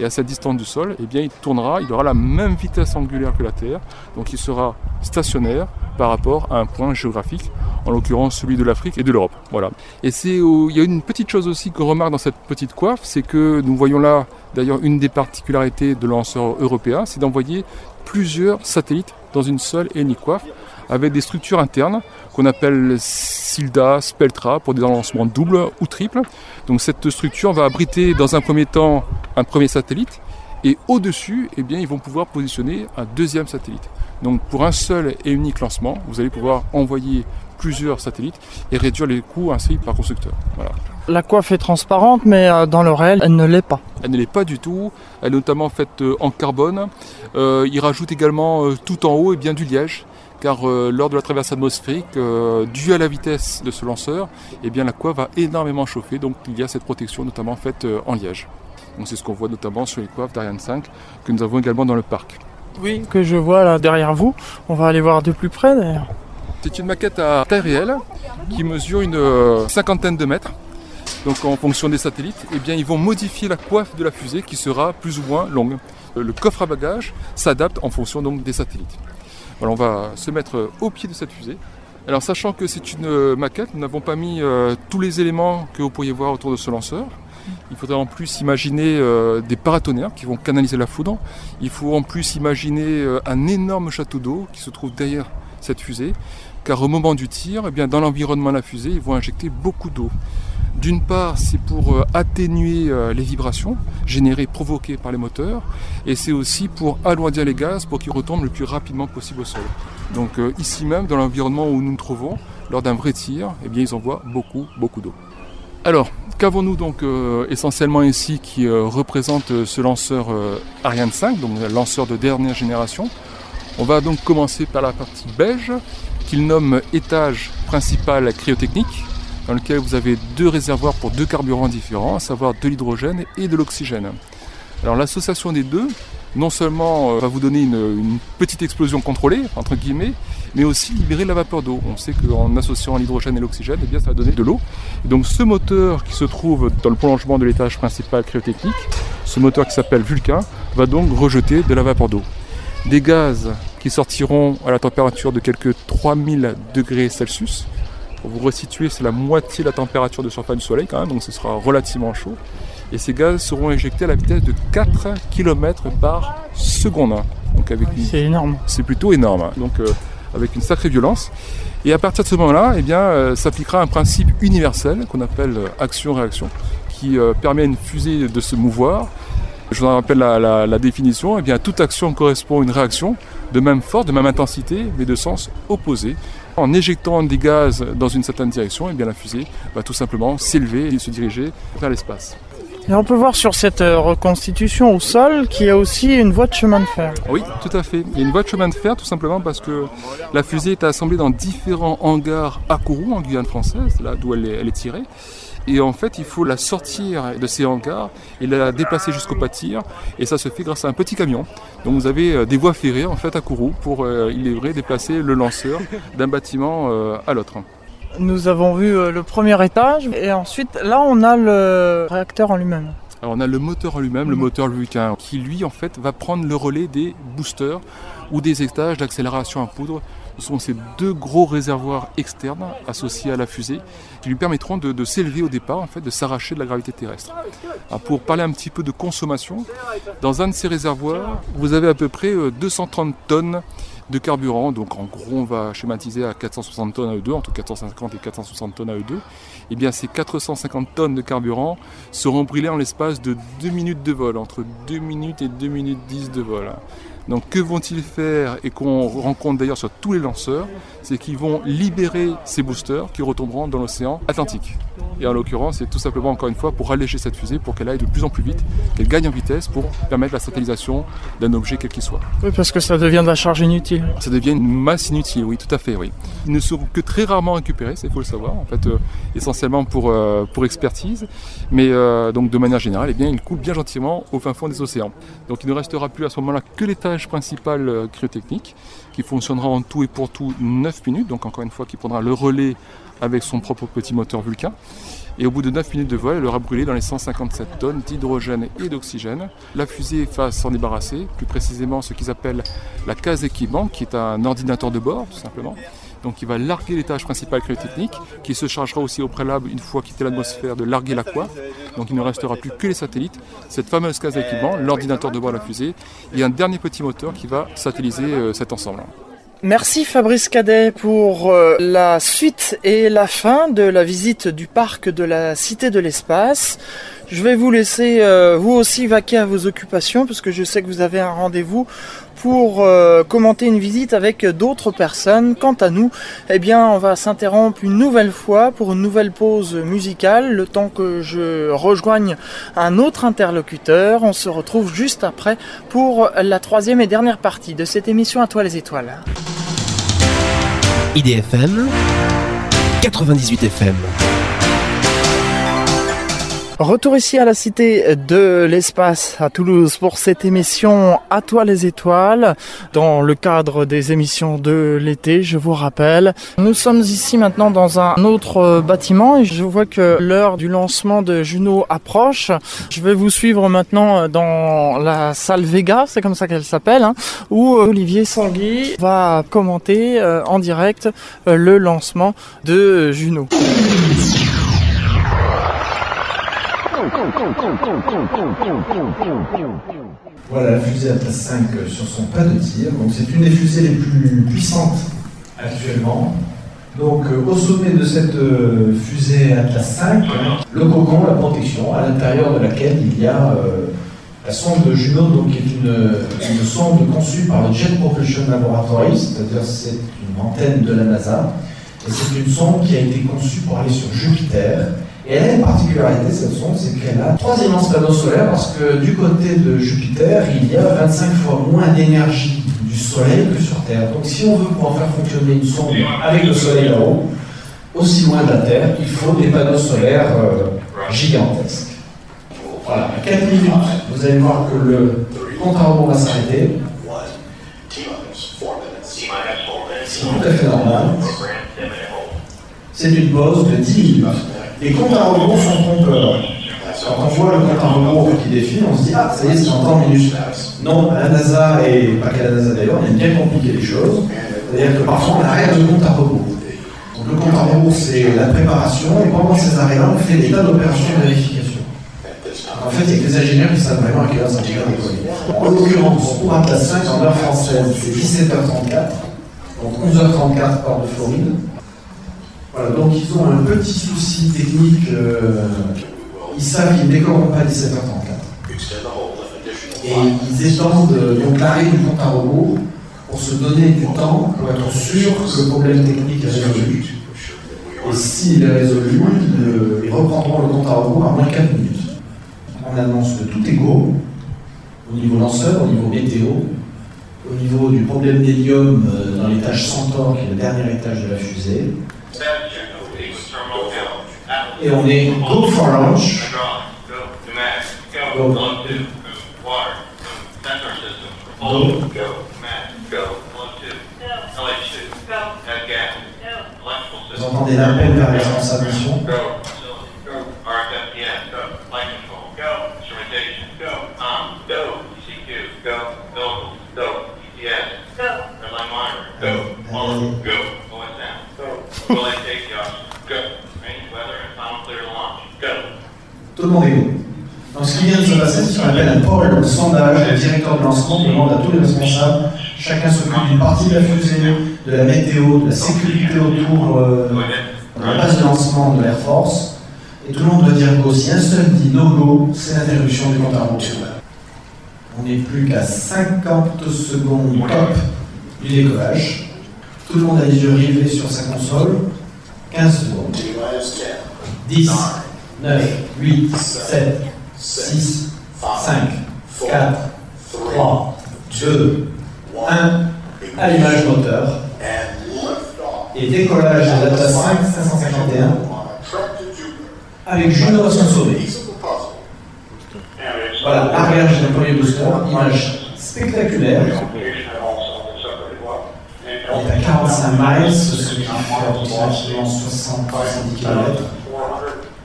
Et à cette distance du sol, eh bien, il tournera, il aura la même vitesse angulaire que la Terre, donc il sera stationnaire par rapport à un point géographique, en l'occurrence celui de l'Afrique et de l'Europe. Voilà. Et c'est il y a une petite chose aussi qu'on remarque dans cette petite coiffe, c'est que nous voyons là d'ailleurs une des particularités de lanceurs européens, c'est d'envoyer plusieurs satellites dans une seule et unique coiffe avec des structures internes qu'on appelle SILDA, Speltra pour des lancements doubles ou triples. Donc cette structure va abriter dans un premier temps un premier satellite et au-dessus, eh bien, ils vont pouvoir positionner un deuxième satellite. Donc pour un seul et unique lancement, vous allez pouvoir envoyer plusieurs satellites et réduire les coûts ainsi par constructeur. Voilà. La coiffe est transparente, mais euh, dans le réel, elle ne l'est pas. Elle ne l'est pas du tout. Elle est notamment faite euh, en carbone. Euh, il rajoute également euh, tout en haut et bien du liège car euh, lors de la traversée atmosphérique, euh, due à la vitesse de ce lanceur, eh bien, la coiffe va énormément chauffer, donc il y a cette protection notamment faite euh, en liège. Donc c'est ce qu'on voit notamment sur les coiffes d'Ariane 5 que nous avons également dans le parc. Oui, que je vois là derrière vous. On va aller voir de plus près d'ailleurs. C'est une maquette à taille réelle qui mesure une euh, cinquantaine de mètres. Donc en fonction des satellites, eh bien, ils vont modifier la coiffe de la fusée qui sera plus ou moins longue. Le coffre à bagages s'adapte en fonction donc des satellites. On va se mettre au pied de cette fusée. Alors sachant que c'est une maquette, nous n'avons pas mis euh, tous les éléments que vous pourriez voir autour de ce lanceur. Il faudrait en plus imaginer euh, des paratonnerres qui vont canaliser la foudre. Il faut en plus imaginer euh, un énorme château d'eau qui se trouve derrière cette fusée. Car au moment du tir, eh bien, dans l'environnement de la fusée, ils vont injecter beaucoup d'eau. D'une part, c'est pour euh, atténuer euh, les vibrations générées, provoquées par les moteurs, et c'est aussi pour alourdir les gaz pour qu'ils retombent le plus rapidement possible au sol. Donc euh, ici même, dans l'environnement où nous nous trouvons, lors d'un vrai tir, eh bien, ils envoient beaucoup, beaucoup d'eau. Alors, qu'avons-nous donc essentiellement ici qui représente ce lanceur Ariane 5, donc lanceur de dernière génération? On va donc commencer par la partie beige, qu'il nomme étage principal cryotechnique, dans lequel vous avez deux réservoirs pour deux carburants différents, à savoir de l'hydrogène et de l'oxygène. Alors l'association des deux, non seulement euh, va vous donner une, petite explosion contrôlée, entre guillemets, mais aussi libérer la vapeur d'eau. On sait qu'en associant l'hydrogène et l'oxygène, eh ça va donner de l'eau. Donc ce moteur qui se trouve dans le prolongement de l'étage principal cryotechnique, ce moteur qui s'appelle Vulcain, va donc rejeter de la vapeur d'eau. Des gaz qui sortiront à la température de quelques 3000 degrés Celsius, pour vous resituer, c'est la moitié de la température de surface du Soleil quand même, donc ce sera relativement chaud. Et ces gaz seront éjectés à la vitesse de 4 km par seconde. Donc avec c'est énorme. C'est plutôt énorme. Donc euh, avec une sacrée violence. Et à partir de ce moment-là, eh bien, euh, s'appliquera un principe universel qu'on appelle euh, action-réaction, qui euh, permet à une fusée de se mouvoir. Je vous en rappelle la, la- la définition. Eh bien, toute action correspond à une réaction de même force, de même intensité, mais de sens opposé. En éjectant des gaz dans une certaine direction, eh bien, la fusée va tout simplement s'élever et se diriger vers l'espace. Et on peut voir sur cette euh, reconstitution au sol qu'il y a aussi une voie de chemin de fer. Oui, tout à fait. Il y a une voie de chemin de fer tout simplement parce que la fusée est assemblée dans différents hangars à Kourou, en Guyane française, là d'où elle est tirée. Et en fait, il faut la sortir de ces hangars et la déplacer jusqu'au pâtir. Et ça se fait grâce à un petit camion. Donc vous avez euh, des voies ferrées en fait à Kourou pour, euh, il est vrai, déplacer le lanceur d'un bâtiment euh, à l'autre. Nous avons vu euh, le premier étage et ensuite là on a le réacteur en lui-même. Alors on a le moteur en lui-même, le Mhm. moteur Vulcain, qui lui en fait va prendre le relais des boosters ou des étages d'accélération à poudre. Ce sont ces deux gros réservoirs externes associés à la fusée qui lui permettront de, s'élever au départ, en fait, de s'arracher de la gravité terrestre. Pour parler un petit peu de consommation, dans un de ces réservoirs, vous avez à peu près euh, 230 tonnes de carburant. Donc en gros, on va schématiser à 460 tonnes à E2, entre 450 et 460 tonnes à E2. Et bien ces 450 tonnes de carburant seront brûlées en l'espace de 2 minutes de vol, entre 2 minutes et 2 minutes 10 de vol. Donc que vont-ils faire et qu'on rencontre d'ailleurs sur tous les lanceurs, c'est qu'ils vont libérer ces boosters qui retomberont dans l'océan Atlantique. Et en l'occurrence, c'est tout simplement encore une fois pour alléger cette fusée, pour qu'elle aille de plus en plus vite, qu'elle gagne en vitesse pour permettre la satellisation d'un objet quel qu'il soit. Oui, parce que ça devient de la charge inutile. Ça devient une masse inutile, oui, tout à fait, oui. Ils ne seront que très rarement récupérés, il faut le savoir, en fait, euh, essentiellement pour, euh, pour expertise, mais euh, donc de manière générale, eh bien, ils coulent bien gentiment au fin fond des océans. Donc il ne restera plus à ce moment-là que l'étage principal cryotechnique, qui fonctionnera en tout et pour tout 9 minutes, donc encore une fois, qui prendra le relais avec son propre petit moteur Vulcain. Et au bout de 9 minutes de vol, elle aura brûlé dans les 157 tonnes d'hydrogène et d'oxygène. La fusée va s'en débarrasser, plus précisément ce qu'ils appellent la case équipement, qui est un ordinateur de bord, tout simplement. Donc il va larguer l'étage principal cryotechnique, qui se chargera aussi au préalable, une fois quitté l'atmosphère, de larguer la coiffe. Donc il ne restera plus que les satellites, cette fameuse case d'équipement, l'ordinateur de bord de la fusée, et un dernier petit moteur qui va satelliser euh, cet ensemble. Merci Fabrice Cadet pour euh, la suite et la fin de la visite du parc de la Cité de l'Espace. Je vais vous laisser euh, vous aussi vaquer à vos occupations parce que je sais que vous avez un rendez-vous pour euh, commenter une visite avec d'autres personnes. Quant à nous, eh bien, on va s'interrompre une nouvelle fois pour une nouvelle pause musicale, le temps que je rejoigne un autre interlocuteur. On se retrouve juste après pour la troisième et dernière partie de cette émission à toi les étoiles. IDFM 98 FM. Retour ici à la Cité de l'Espace à Toulouse pour cette émission À toi les étoiles dans le cadre des émissions de l'été, je vous rappelle. Nous sommes ici maintenant dans un autre euh, bâtiment et je vois que l'heure du lancement de Juno approche. Je vais vous suivre maintenant dans la salle Vega, c'est comme ça qu'elle s'appelle, hein, où euh, Olivier Sangui va commenter euh, en direct euh, le lancement de Juno. Voilà la fusée Atlas 5 sur son pas de tir. C'est une des fusées les plus puissantes actuellement. Donc euh, au sommet de cette euh, fusée Atlas 5, le cocon, la protection, à l'intérieur de laquelle il y a euh, la sonde Juno, donc, qui est une, une sonde conçue par le Jet Propulsion Laboratory, c'est-à-dire c'est une antenne de la NASA. Et c'est une sonde qui a été conçue pour aller sur Jupiter. Et elle a une particularité, cette sonde, c'est qu'elle a trois immenses panneaux solaires parce que du côté de Jupiter, il y a 25 fois moins d'énergie du Soleil que sur Terre. Donc si on veut pouvoir faire fonctionner une sonde avec le Soleil là-haut, aussi loin de la Terre, il faut des panneaux solaires euh, gigantesques. Voilà, à 4 minutes, vous allez voir que le compte à rebours va s'arrêter. C'est tout à fait normal. C'est une pause de 10 minutes. Les comptes à rebours sont trompeurs. Quand on voit le compte à rebours qui défile, on se dit Ah, ça y est, c'est en temps minutes. Non, à la NASA, et pas qu'à la NASA d'ailleurs, on a bien compliqué les choses. C'est-à-dire que parfois on arrête le compte à rebours. Donc le compte à rebours, c'est la préparation, et pendant ces arrêts-là, on fait des tas d'opérations de vérification. En fait, il y a que les ingénieurs qui savent vraiment à quelle heure ça décoller. En l'occurrence, pour Atlas 5, en heure française, c'est 17h34. donc 11h34 port de Floride. Voilà, donc ils ont un petit souci technique. euh, ils savent qu'ils ne décolleront pas à 17h34. Et ils étendent euh, donc l'arrêt du compte à rebours pour se donner du temps pour être sûr que le problème technique est résolu. Et s'il est résolu, ils, ils reprendront le compte à rebours à moins 4 minutes. On annonce que tout est go, au niveau lanceur, au niveau météo, au niveau du problème d'hélium euh, dans l'étage Centaure, qui est le dernier étage de la fusée. Et on est go for launch. Go. Vous entendez l'appel vers les responsables mission. Tout le monde est go. Donc ce qui vient de se passer, c'est ce qu'on appelle un poll, un sondage. Le directeur de lancement demande à tous les responsables, chacun s'occupe d'une partie de la fusée, de la météo, de la sécurité autour euh, de la base de lancement de l'Air Force. Et tout le monde doit dire go. Si un seul dit no go, c'est l'interruption du compte à rebours. On n'est plus qu'à 50 secondes top du décollage. Tout le monde a les yeux rivés sur sa console. 15 secondes. 10, 9, 8, 7, 6, 5, 4, 3, 2, 1. Allumage moteur. Et décollage de Data 5 551 avec Juno à son sommet. Voilà, arrière d'un premier booster, image spectaculaire. On est à 45 miles, ce qui fait approximativement 60 70 km.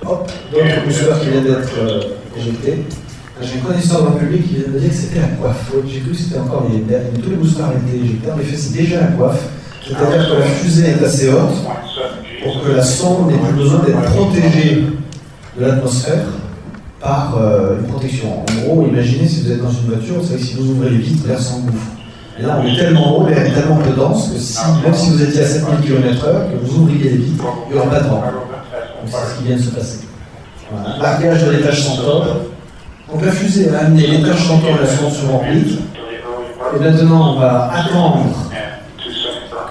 Hop, d'autres boosters qui viennent d'être euh, éjectés. J'ai une connaissance dans le public qui vient de dire que c'était la coiffe. J'ai cru que c'était encore les derniers. Tous les ont été éjectés. En effet, c'est déjà la coiffe. C'est-à-dire que la fusée est assez haute pour que la sonde n'ait plus besoin d'être protégée de l'atmosphère par euh, une protection. En gros, imaginez si vous êtes dans une voiture, vous savez que si vous ouvrez les vitres, l'air s'engouffre. Et là, on est tellement haut, l'air est tellement peu dense que si, même si vous étiez à 7000 km/h, que vous ouvriez les vitres, il n'y aura pas de vent. C'est ce qui vient de se passer. Voilà. Largage de l'étage Centaure. Donc la fusée a amené l'étage Centaure et la sonde sur orbite. Et maintenant, on va attendre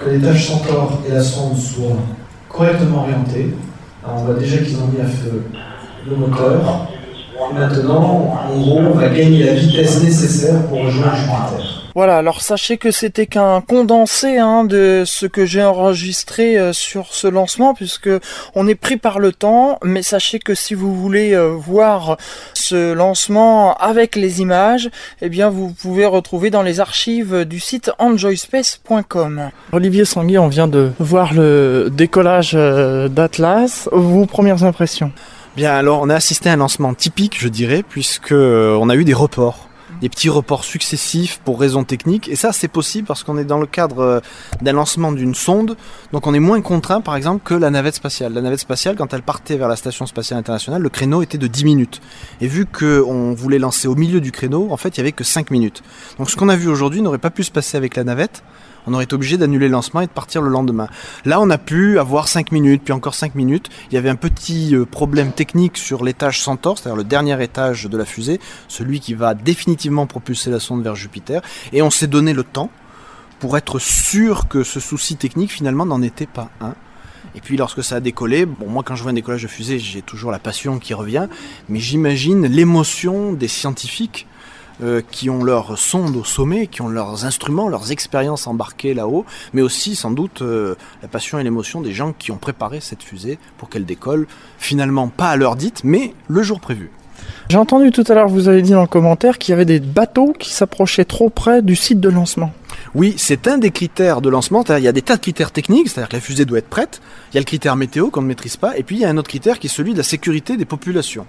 que l'étage Centaure et la sonde soient correctement orientés. Alors, on voit déjà qu'ils ont mis à feu le moteur. Et maintenant, en gros, on va gagner la vitesse nécessaire pour rejoindre Jupiter. Voilà, alors sachez que c'était qu'un condensé hein, de ce que j'ai enregistré euh, sur ce lancement, puisque on est pris par le temps, mais sachez que si vous voulez euh, voir ce lancement avec les images, eh bien vous pouvez retrouver dans les archives du site enjoyspace.com. Olivier Sangui, on vient de voir le décollage euh, d'Atlas. Vos premières impressions? Bien, alors on a assisté à un lancement typique, je dirais, puisque on a eu des reports des petits reports successifs pour raisons techniques. Et ça, c'est possible parce qu'on est dans le cadre euh, d'un lancement d'une sonde. Donc on est moins contraint, par exemple, que la navette spatiale. La navette spatiale, quand elle partait vers la Station spatiale internationale, le créneau était de 10 minutes. Et vu qu'on voulait lancer au milieu du créneau, en fait, il y avait que 5 minutes. Donc ce qu'on a vu aujourd'hui n'aurait pas pu se passer avec la navette on aurait été obligé d'annuler le lancement et de partir le lendemain. Là, on a pu avoir 5 minutes, puis encore 5 minutes. Il y avait un petit euh, problème technique sur l'étage Centaure, c'est-à-dire le dernier étage de la fusée, celui qui va définitivement propulser la sonde vers Jupiter. Et on s'est donné le temps pour être sûr que ce souci technique, finalement, n'en était pas un. Et puis lorsque ça a décollé, bon moi quand je vois un décollage de fusée, j'ai toujours la passion qui revient, mais j'imagine l'émotion des scientifiques euh, qui ont leur sonde au sommet, qui ont leurs instruments, leurs expériences embarquées là-haut, mais aussi sans doute euh, la passion et l'émotion des gens qui ont préparé cette fusée pour qu'elle décolle, finalement pas à l'heure dite, mais le jour prévu. J'ai entendu tout à l'heure, vous avez dit dans le commentaire qu'il y avait des bateaux qui s'approchaient trop près du site de lancement. Oui, c'est un des critères de lancement. Il y a des tas de critères techniques, c'est-à-dire que la fusée doit être prête. Il y a le critère météo qu'on ne maîtrise pas, et puis il y a un autre critère qui est celui de la sécurité des populations.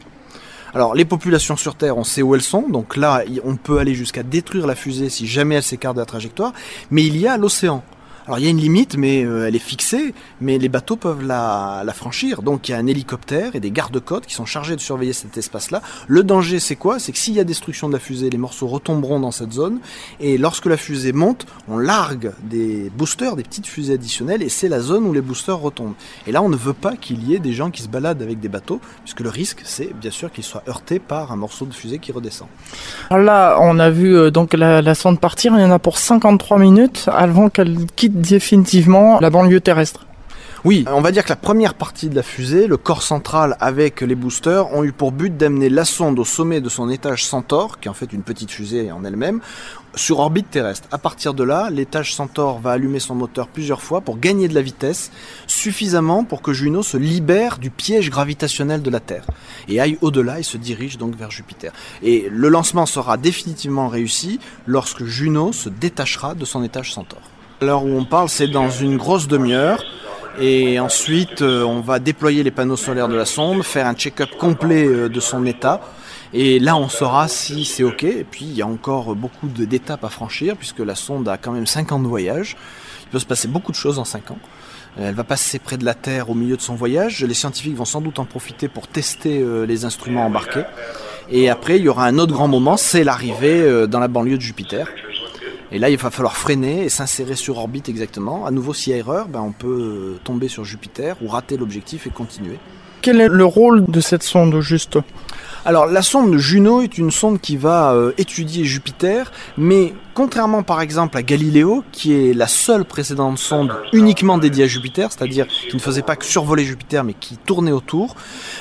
Alors les populations sur Terre, on sait où elles sont, donc là on peut aller jusqu'à détruire la fusée si jamais elle s'écarte de la trajectoire, mais il y a l'océan. Alors il y a une limite, mais euh, elle est fixée, mais les bateaux peuvent la, franchir. Donc il y a un hélicoptère et des gardes-côtes qui sont chargés de surveiller cet espace-là. Le danger, c'est quoi? C'est que s'il y a destruction de la fusée, les morceaux retomberont dans cette zone. Et lorsque la fusée monte, on largue des boosters, des petites fusées additionnelles, et c'est la zone où les boosters retombent. Et là, on ne veut pas qu'il y ait des gens qui se baladent avec des bateaux, puisque le risque, c'est bien sûr qu'ils soient heurtés par un morceau de fusée qui redescend. Là, on a vu euh, donc la sonde partir. Il y en a pour 53 minutes avant qu'elle quitte définitivement la banlieue terrestre. Oui, on va dire que la première partie de la fusée, le corps central avec les boosters, ont eu pour but d'amener la sonde au sommet de son étage Centaure, qui est en fait une petite fusée en elle-même, sur orbite terrestre. À partir de là, l'étage Centaure va allumer son moteur plusieurs fois pour gagner de la vitesse, suffisamment pour que Juno se libère du piège gravitationnel de la Terre et aille au-delà et se dirige donc vers Jupiter. Et le lancement sera définitivement réussi lorsque Juno se détachera de son étage Centaure. L'heure où on parle, c'est dans une grosse demi-heure. Et ensuite, euh, on va déployer les panneaux solaires de la sonde, faire un check-up complet euh, de son état. Et là, on saura si c'est OK. Et puis, il y a encore beaucoup d'étapes à franchir, puisque la sonde a quand même 5 ans de voyage. Il peut se passer beaucoup de choses en 5 ans. Euh, Elle va passer près de la Terre au milieu de son voyage. Les scientifiques vont sans doute en profiter pour tester les instruments embarqués. Et après, il y aura un autre grand moment, c'est l'arrivée dans la banlieue de Jupiter. Et là, il va falloir freiner et s'insérer sur orbite exactement. À nouveau, s'il y a erreur, ben, on peut euh, tomber sur Jupiter ou rater l'objectif et continuer. Quel est le rôle de cette sonde juste? Alors, la sonde Juno est une sonde qui va euh, étudier Jupiter, mais contrairement par exemple à Galileo, qui est la seule précédente sonde uniquement dédiée à Jupiter, c'est-à-dire qui ne faisait pas que survoler Jupiter, mais qui tournait autour,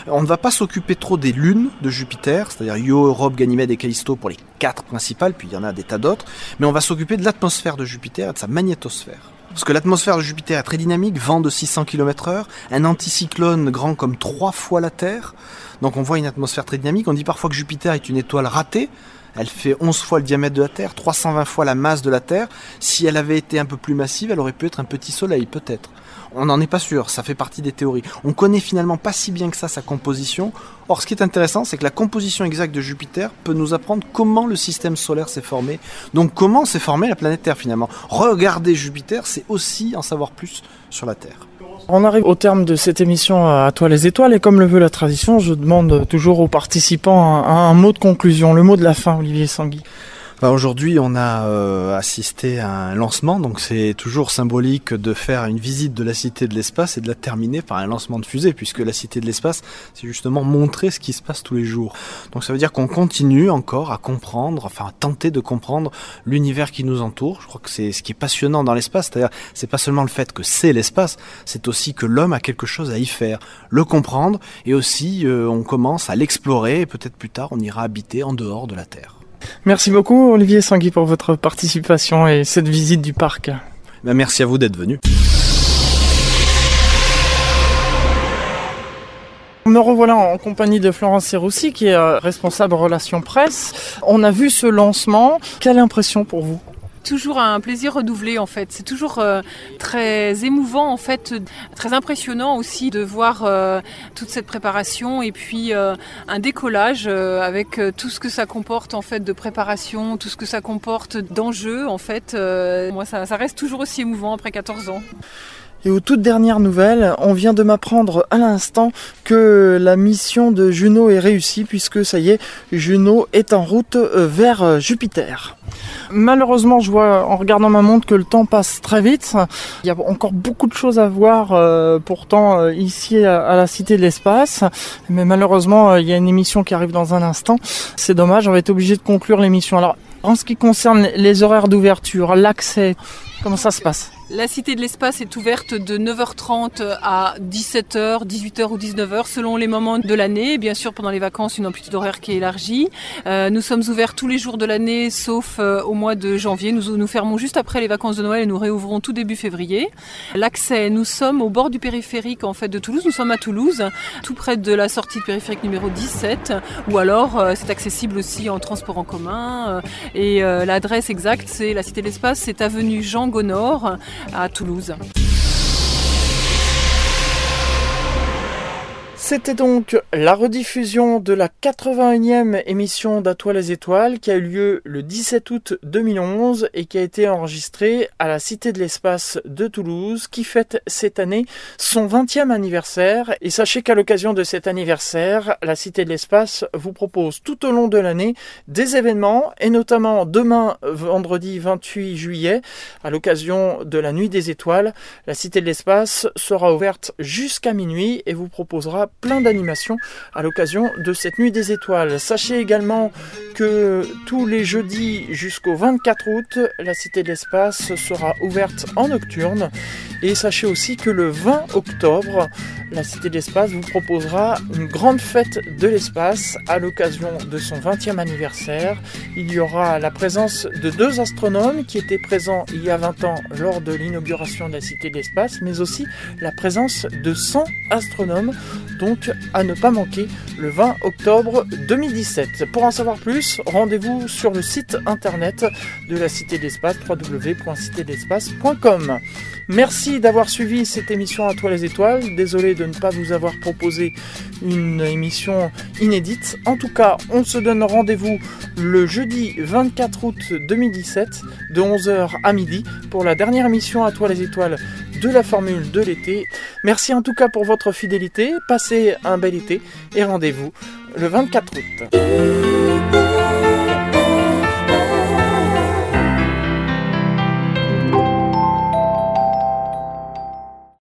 on ne va pas s'occuper trop des lunes de Jupiter, c'est-à-dire Io, Europe, Ganymède et Callisto pour les quatre principales, puis il y en a des tas d'autres, mais on va s'occuper de l'atmosphère de Jupiter et de sa magnétosphère. Parce que l'atmosphère de Jupiter est très dynamique, vent de 600 km heure, un anticyclone grand comme trois fois la Terre. Donc on voit une atmosphère très dynamique. On dit parfois que Jupiter est une étoile ratée. Elle fait 11 fois le diamètre de la Terre, 320 fois la masse de la Terre. Si elle avait été un peu plus massive, elle aurait pu être un petit soleil, peut-être. On n'en est pas sûr, ça fait partie des théories. On connaît finalement pas si bien que ça sa composition. Or, ce qui est intéressant, c'est que la composition exacte de Jupiter peut nous apprendre comment le système solaire s'est formé. Donc, comment s'est formée la planète Terre finalement? Regarder Jupiter, c'est aussi en savoir plus sur la Terre. On arrive au terme de cette émission à toi les étoiles et comme le veut la tradition, je demande toujours aux participants un, un mot de conclusion, le mot de la fin, Olivier Sangui. Bah, Aujourd'hui, on a euh, assisté à un lancement, donc c'est toujours symbolique de faire une visite de la Cité de l'Espace et de la terminer par un lancement de fusée, puisque la Cité de l'Espace, c'est justement montrer ce qui se passe tous les jours. Donc ça veut dire qu'on continue encore à comprendre, enfin à tenter de comprendre l'univers qui nous entoure. Je crois que c'est ce qui est passionnant dans l'espace, c'est-à-dire c'est pas seulement le fait que c'est l'espace, c'est aussi que l'homme a quelque chose à y faire, le comprendre, et aussi euh, on commence à l'explorer, et peut-être plus tard on ira habiter en dehors de la Terre. Merci beaucoup Olivier Sangui pour votre participation et cette visite du parc. Ben, merci à vous d'être venu. Me revoilà en compagnie de Florence Serroussi qui est euh, responsable relations presse. On a vu ce lancement. Quelle impression pour vous? Toujours un plaisir renouvelé en fait. C'est toujours euh, très émouvant en fait, très impressionnant aussi de voir euh, toute cette préparation et puis euh, un décollage avec tout ce que ça comporte en fait de préparation, tout ce que ça comporte d'enjeux en fait. Moi ça, ça reste toujours aussi émouvant après 14 ans. Et aux toutes dernières nouvelles, on vient de m'apprendre à l'instant que la mission de Juno est réussie puisque ça y est, Juno est en route euh, vers euh, Jupiter. Malheureusement, je vois en regardant ma montre que le temps passe très vite. Il y a encore beaucoup de choses à voir euh, pourtant ici à, la Cité de l'Espace. Mais malheureusement, il y a une émission qui arrive dans un instant. C'est dommage, on va être obligé de conclure l'émission. Alors, en ce qui concerne les horaires d'ouverture, l'accès, comment ça se passe? La Cité de l'Espace est ouverte de 9h30 à 17h, 18h ou 19h selon les moments de l'année. Bien sûr, pendant les vacances, une amplitude horaire qui est élargie. Euh, nous sommes ouverts tous les jours de l'année, sauf euh, au mois de janvier. Nous nous fermons juste après les vacances de Noël et nous réouvrons tout début février. L'accès, nous sommes au bord du périphérique en fait de Toulouse. Nous sommes à Toulouse, tout près de la sortie de périphérique numéro 17. Ou alors, euh, c'est accessible aussi en transport en commun. Euh, et l'adresse exacte, c'est la Cité de l'Espace, c'est avenue Jean Gonor à Toulouse. C'était donc la rediffusion de la 81e émission d'À toi les étoiles qui a eu lieu le 17 août 2011 et qui a été enregistrée à la Cité de l'Espace de Toulouse qui fête cette année son 20e anniversaire. Et sachez qu'à l'occasion de cet anniversaire, la Cité de l'Espace vous propose tout au long de l'année des événements et notamment demain, vendredi 28 juillet, à l'occasion de la Nuit des Étoiles, la Cité de l'Espace sera ouverte jusqu'à minuit et vous proposera plein d'animations à l'occasion de cette nuit des étoiles. Sachez également que tous les jeudis jusqu'au 24 août, la Cité de l'Espace sera ouverte en nocturne. Et sachez aussi que le 20 octobre, la Cité de l'Espace vous proposera une grande fête de l'espace à l'occasion de son 20e anniversaire. Il y aura la présence de deux astronomes qui étaient présents il y a 20 ans lors de l'inauguration de la Cité de l'Espace, mais aussi la présence de 100 astronomes à ne pas manquer le 20 octobre 2017. Pour en savoir plus, rendez-vous sur le site internet de la Cité de l'Espace www.citedespace.com. Merci d'avoir suivi cette émission à toi les étoiles. Désolé de ne pas vous avoir proposé une émission inédite. En tout cas, on se donne rendez-vous le jeudi 24 août 2017 de 11h à midi pour la dernière émission à toi les étoiles de la formule de l'été. Merci en tout cas pour votre fidélité. Passez un bel été et rendez-vous le 24 août.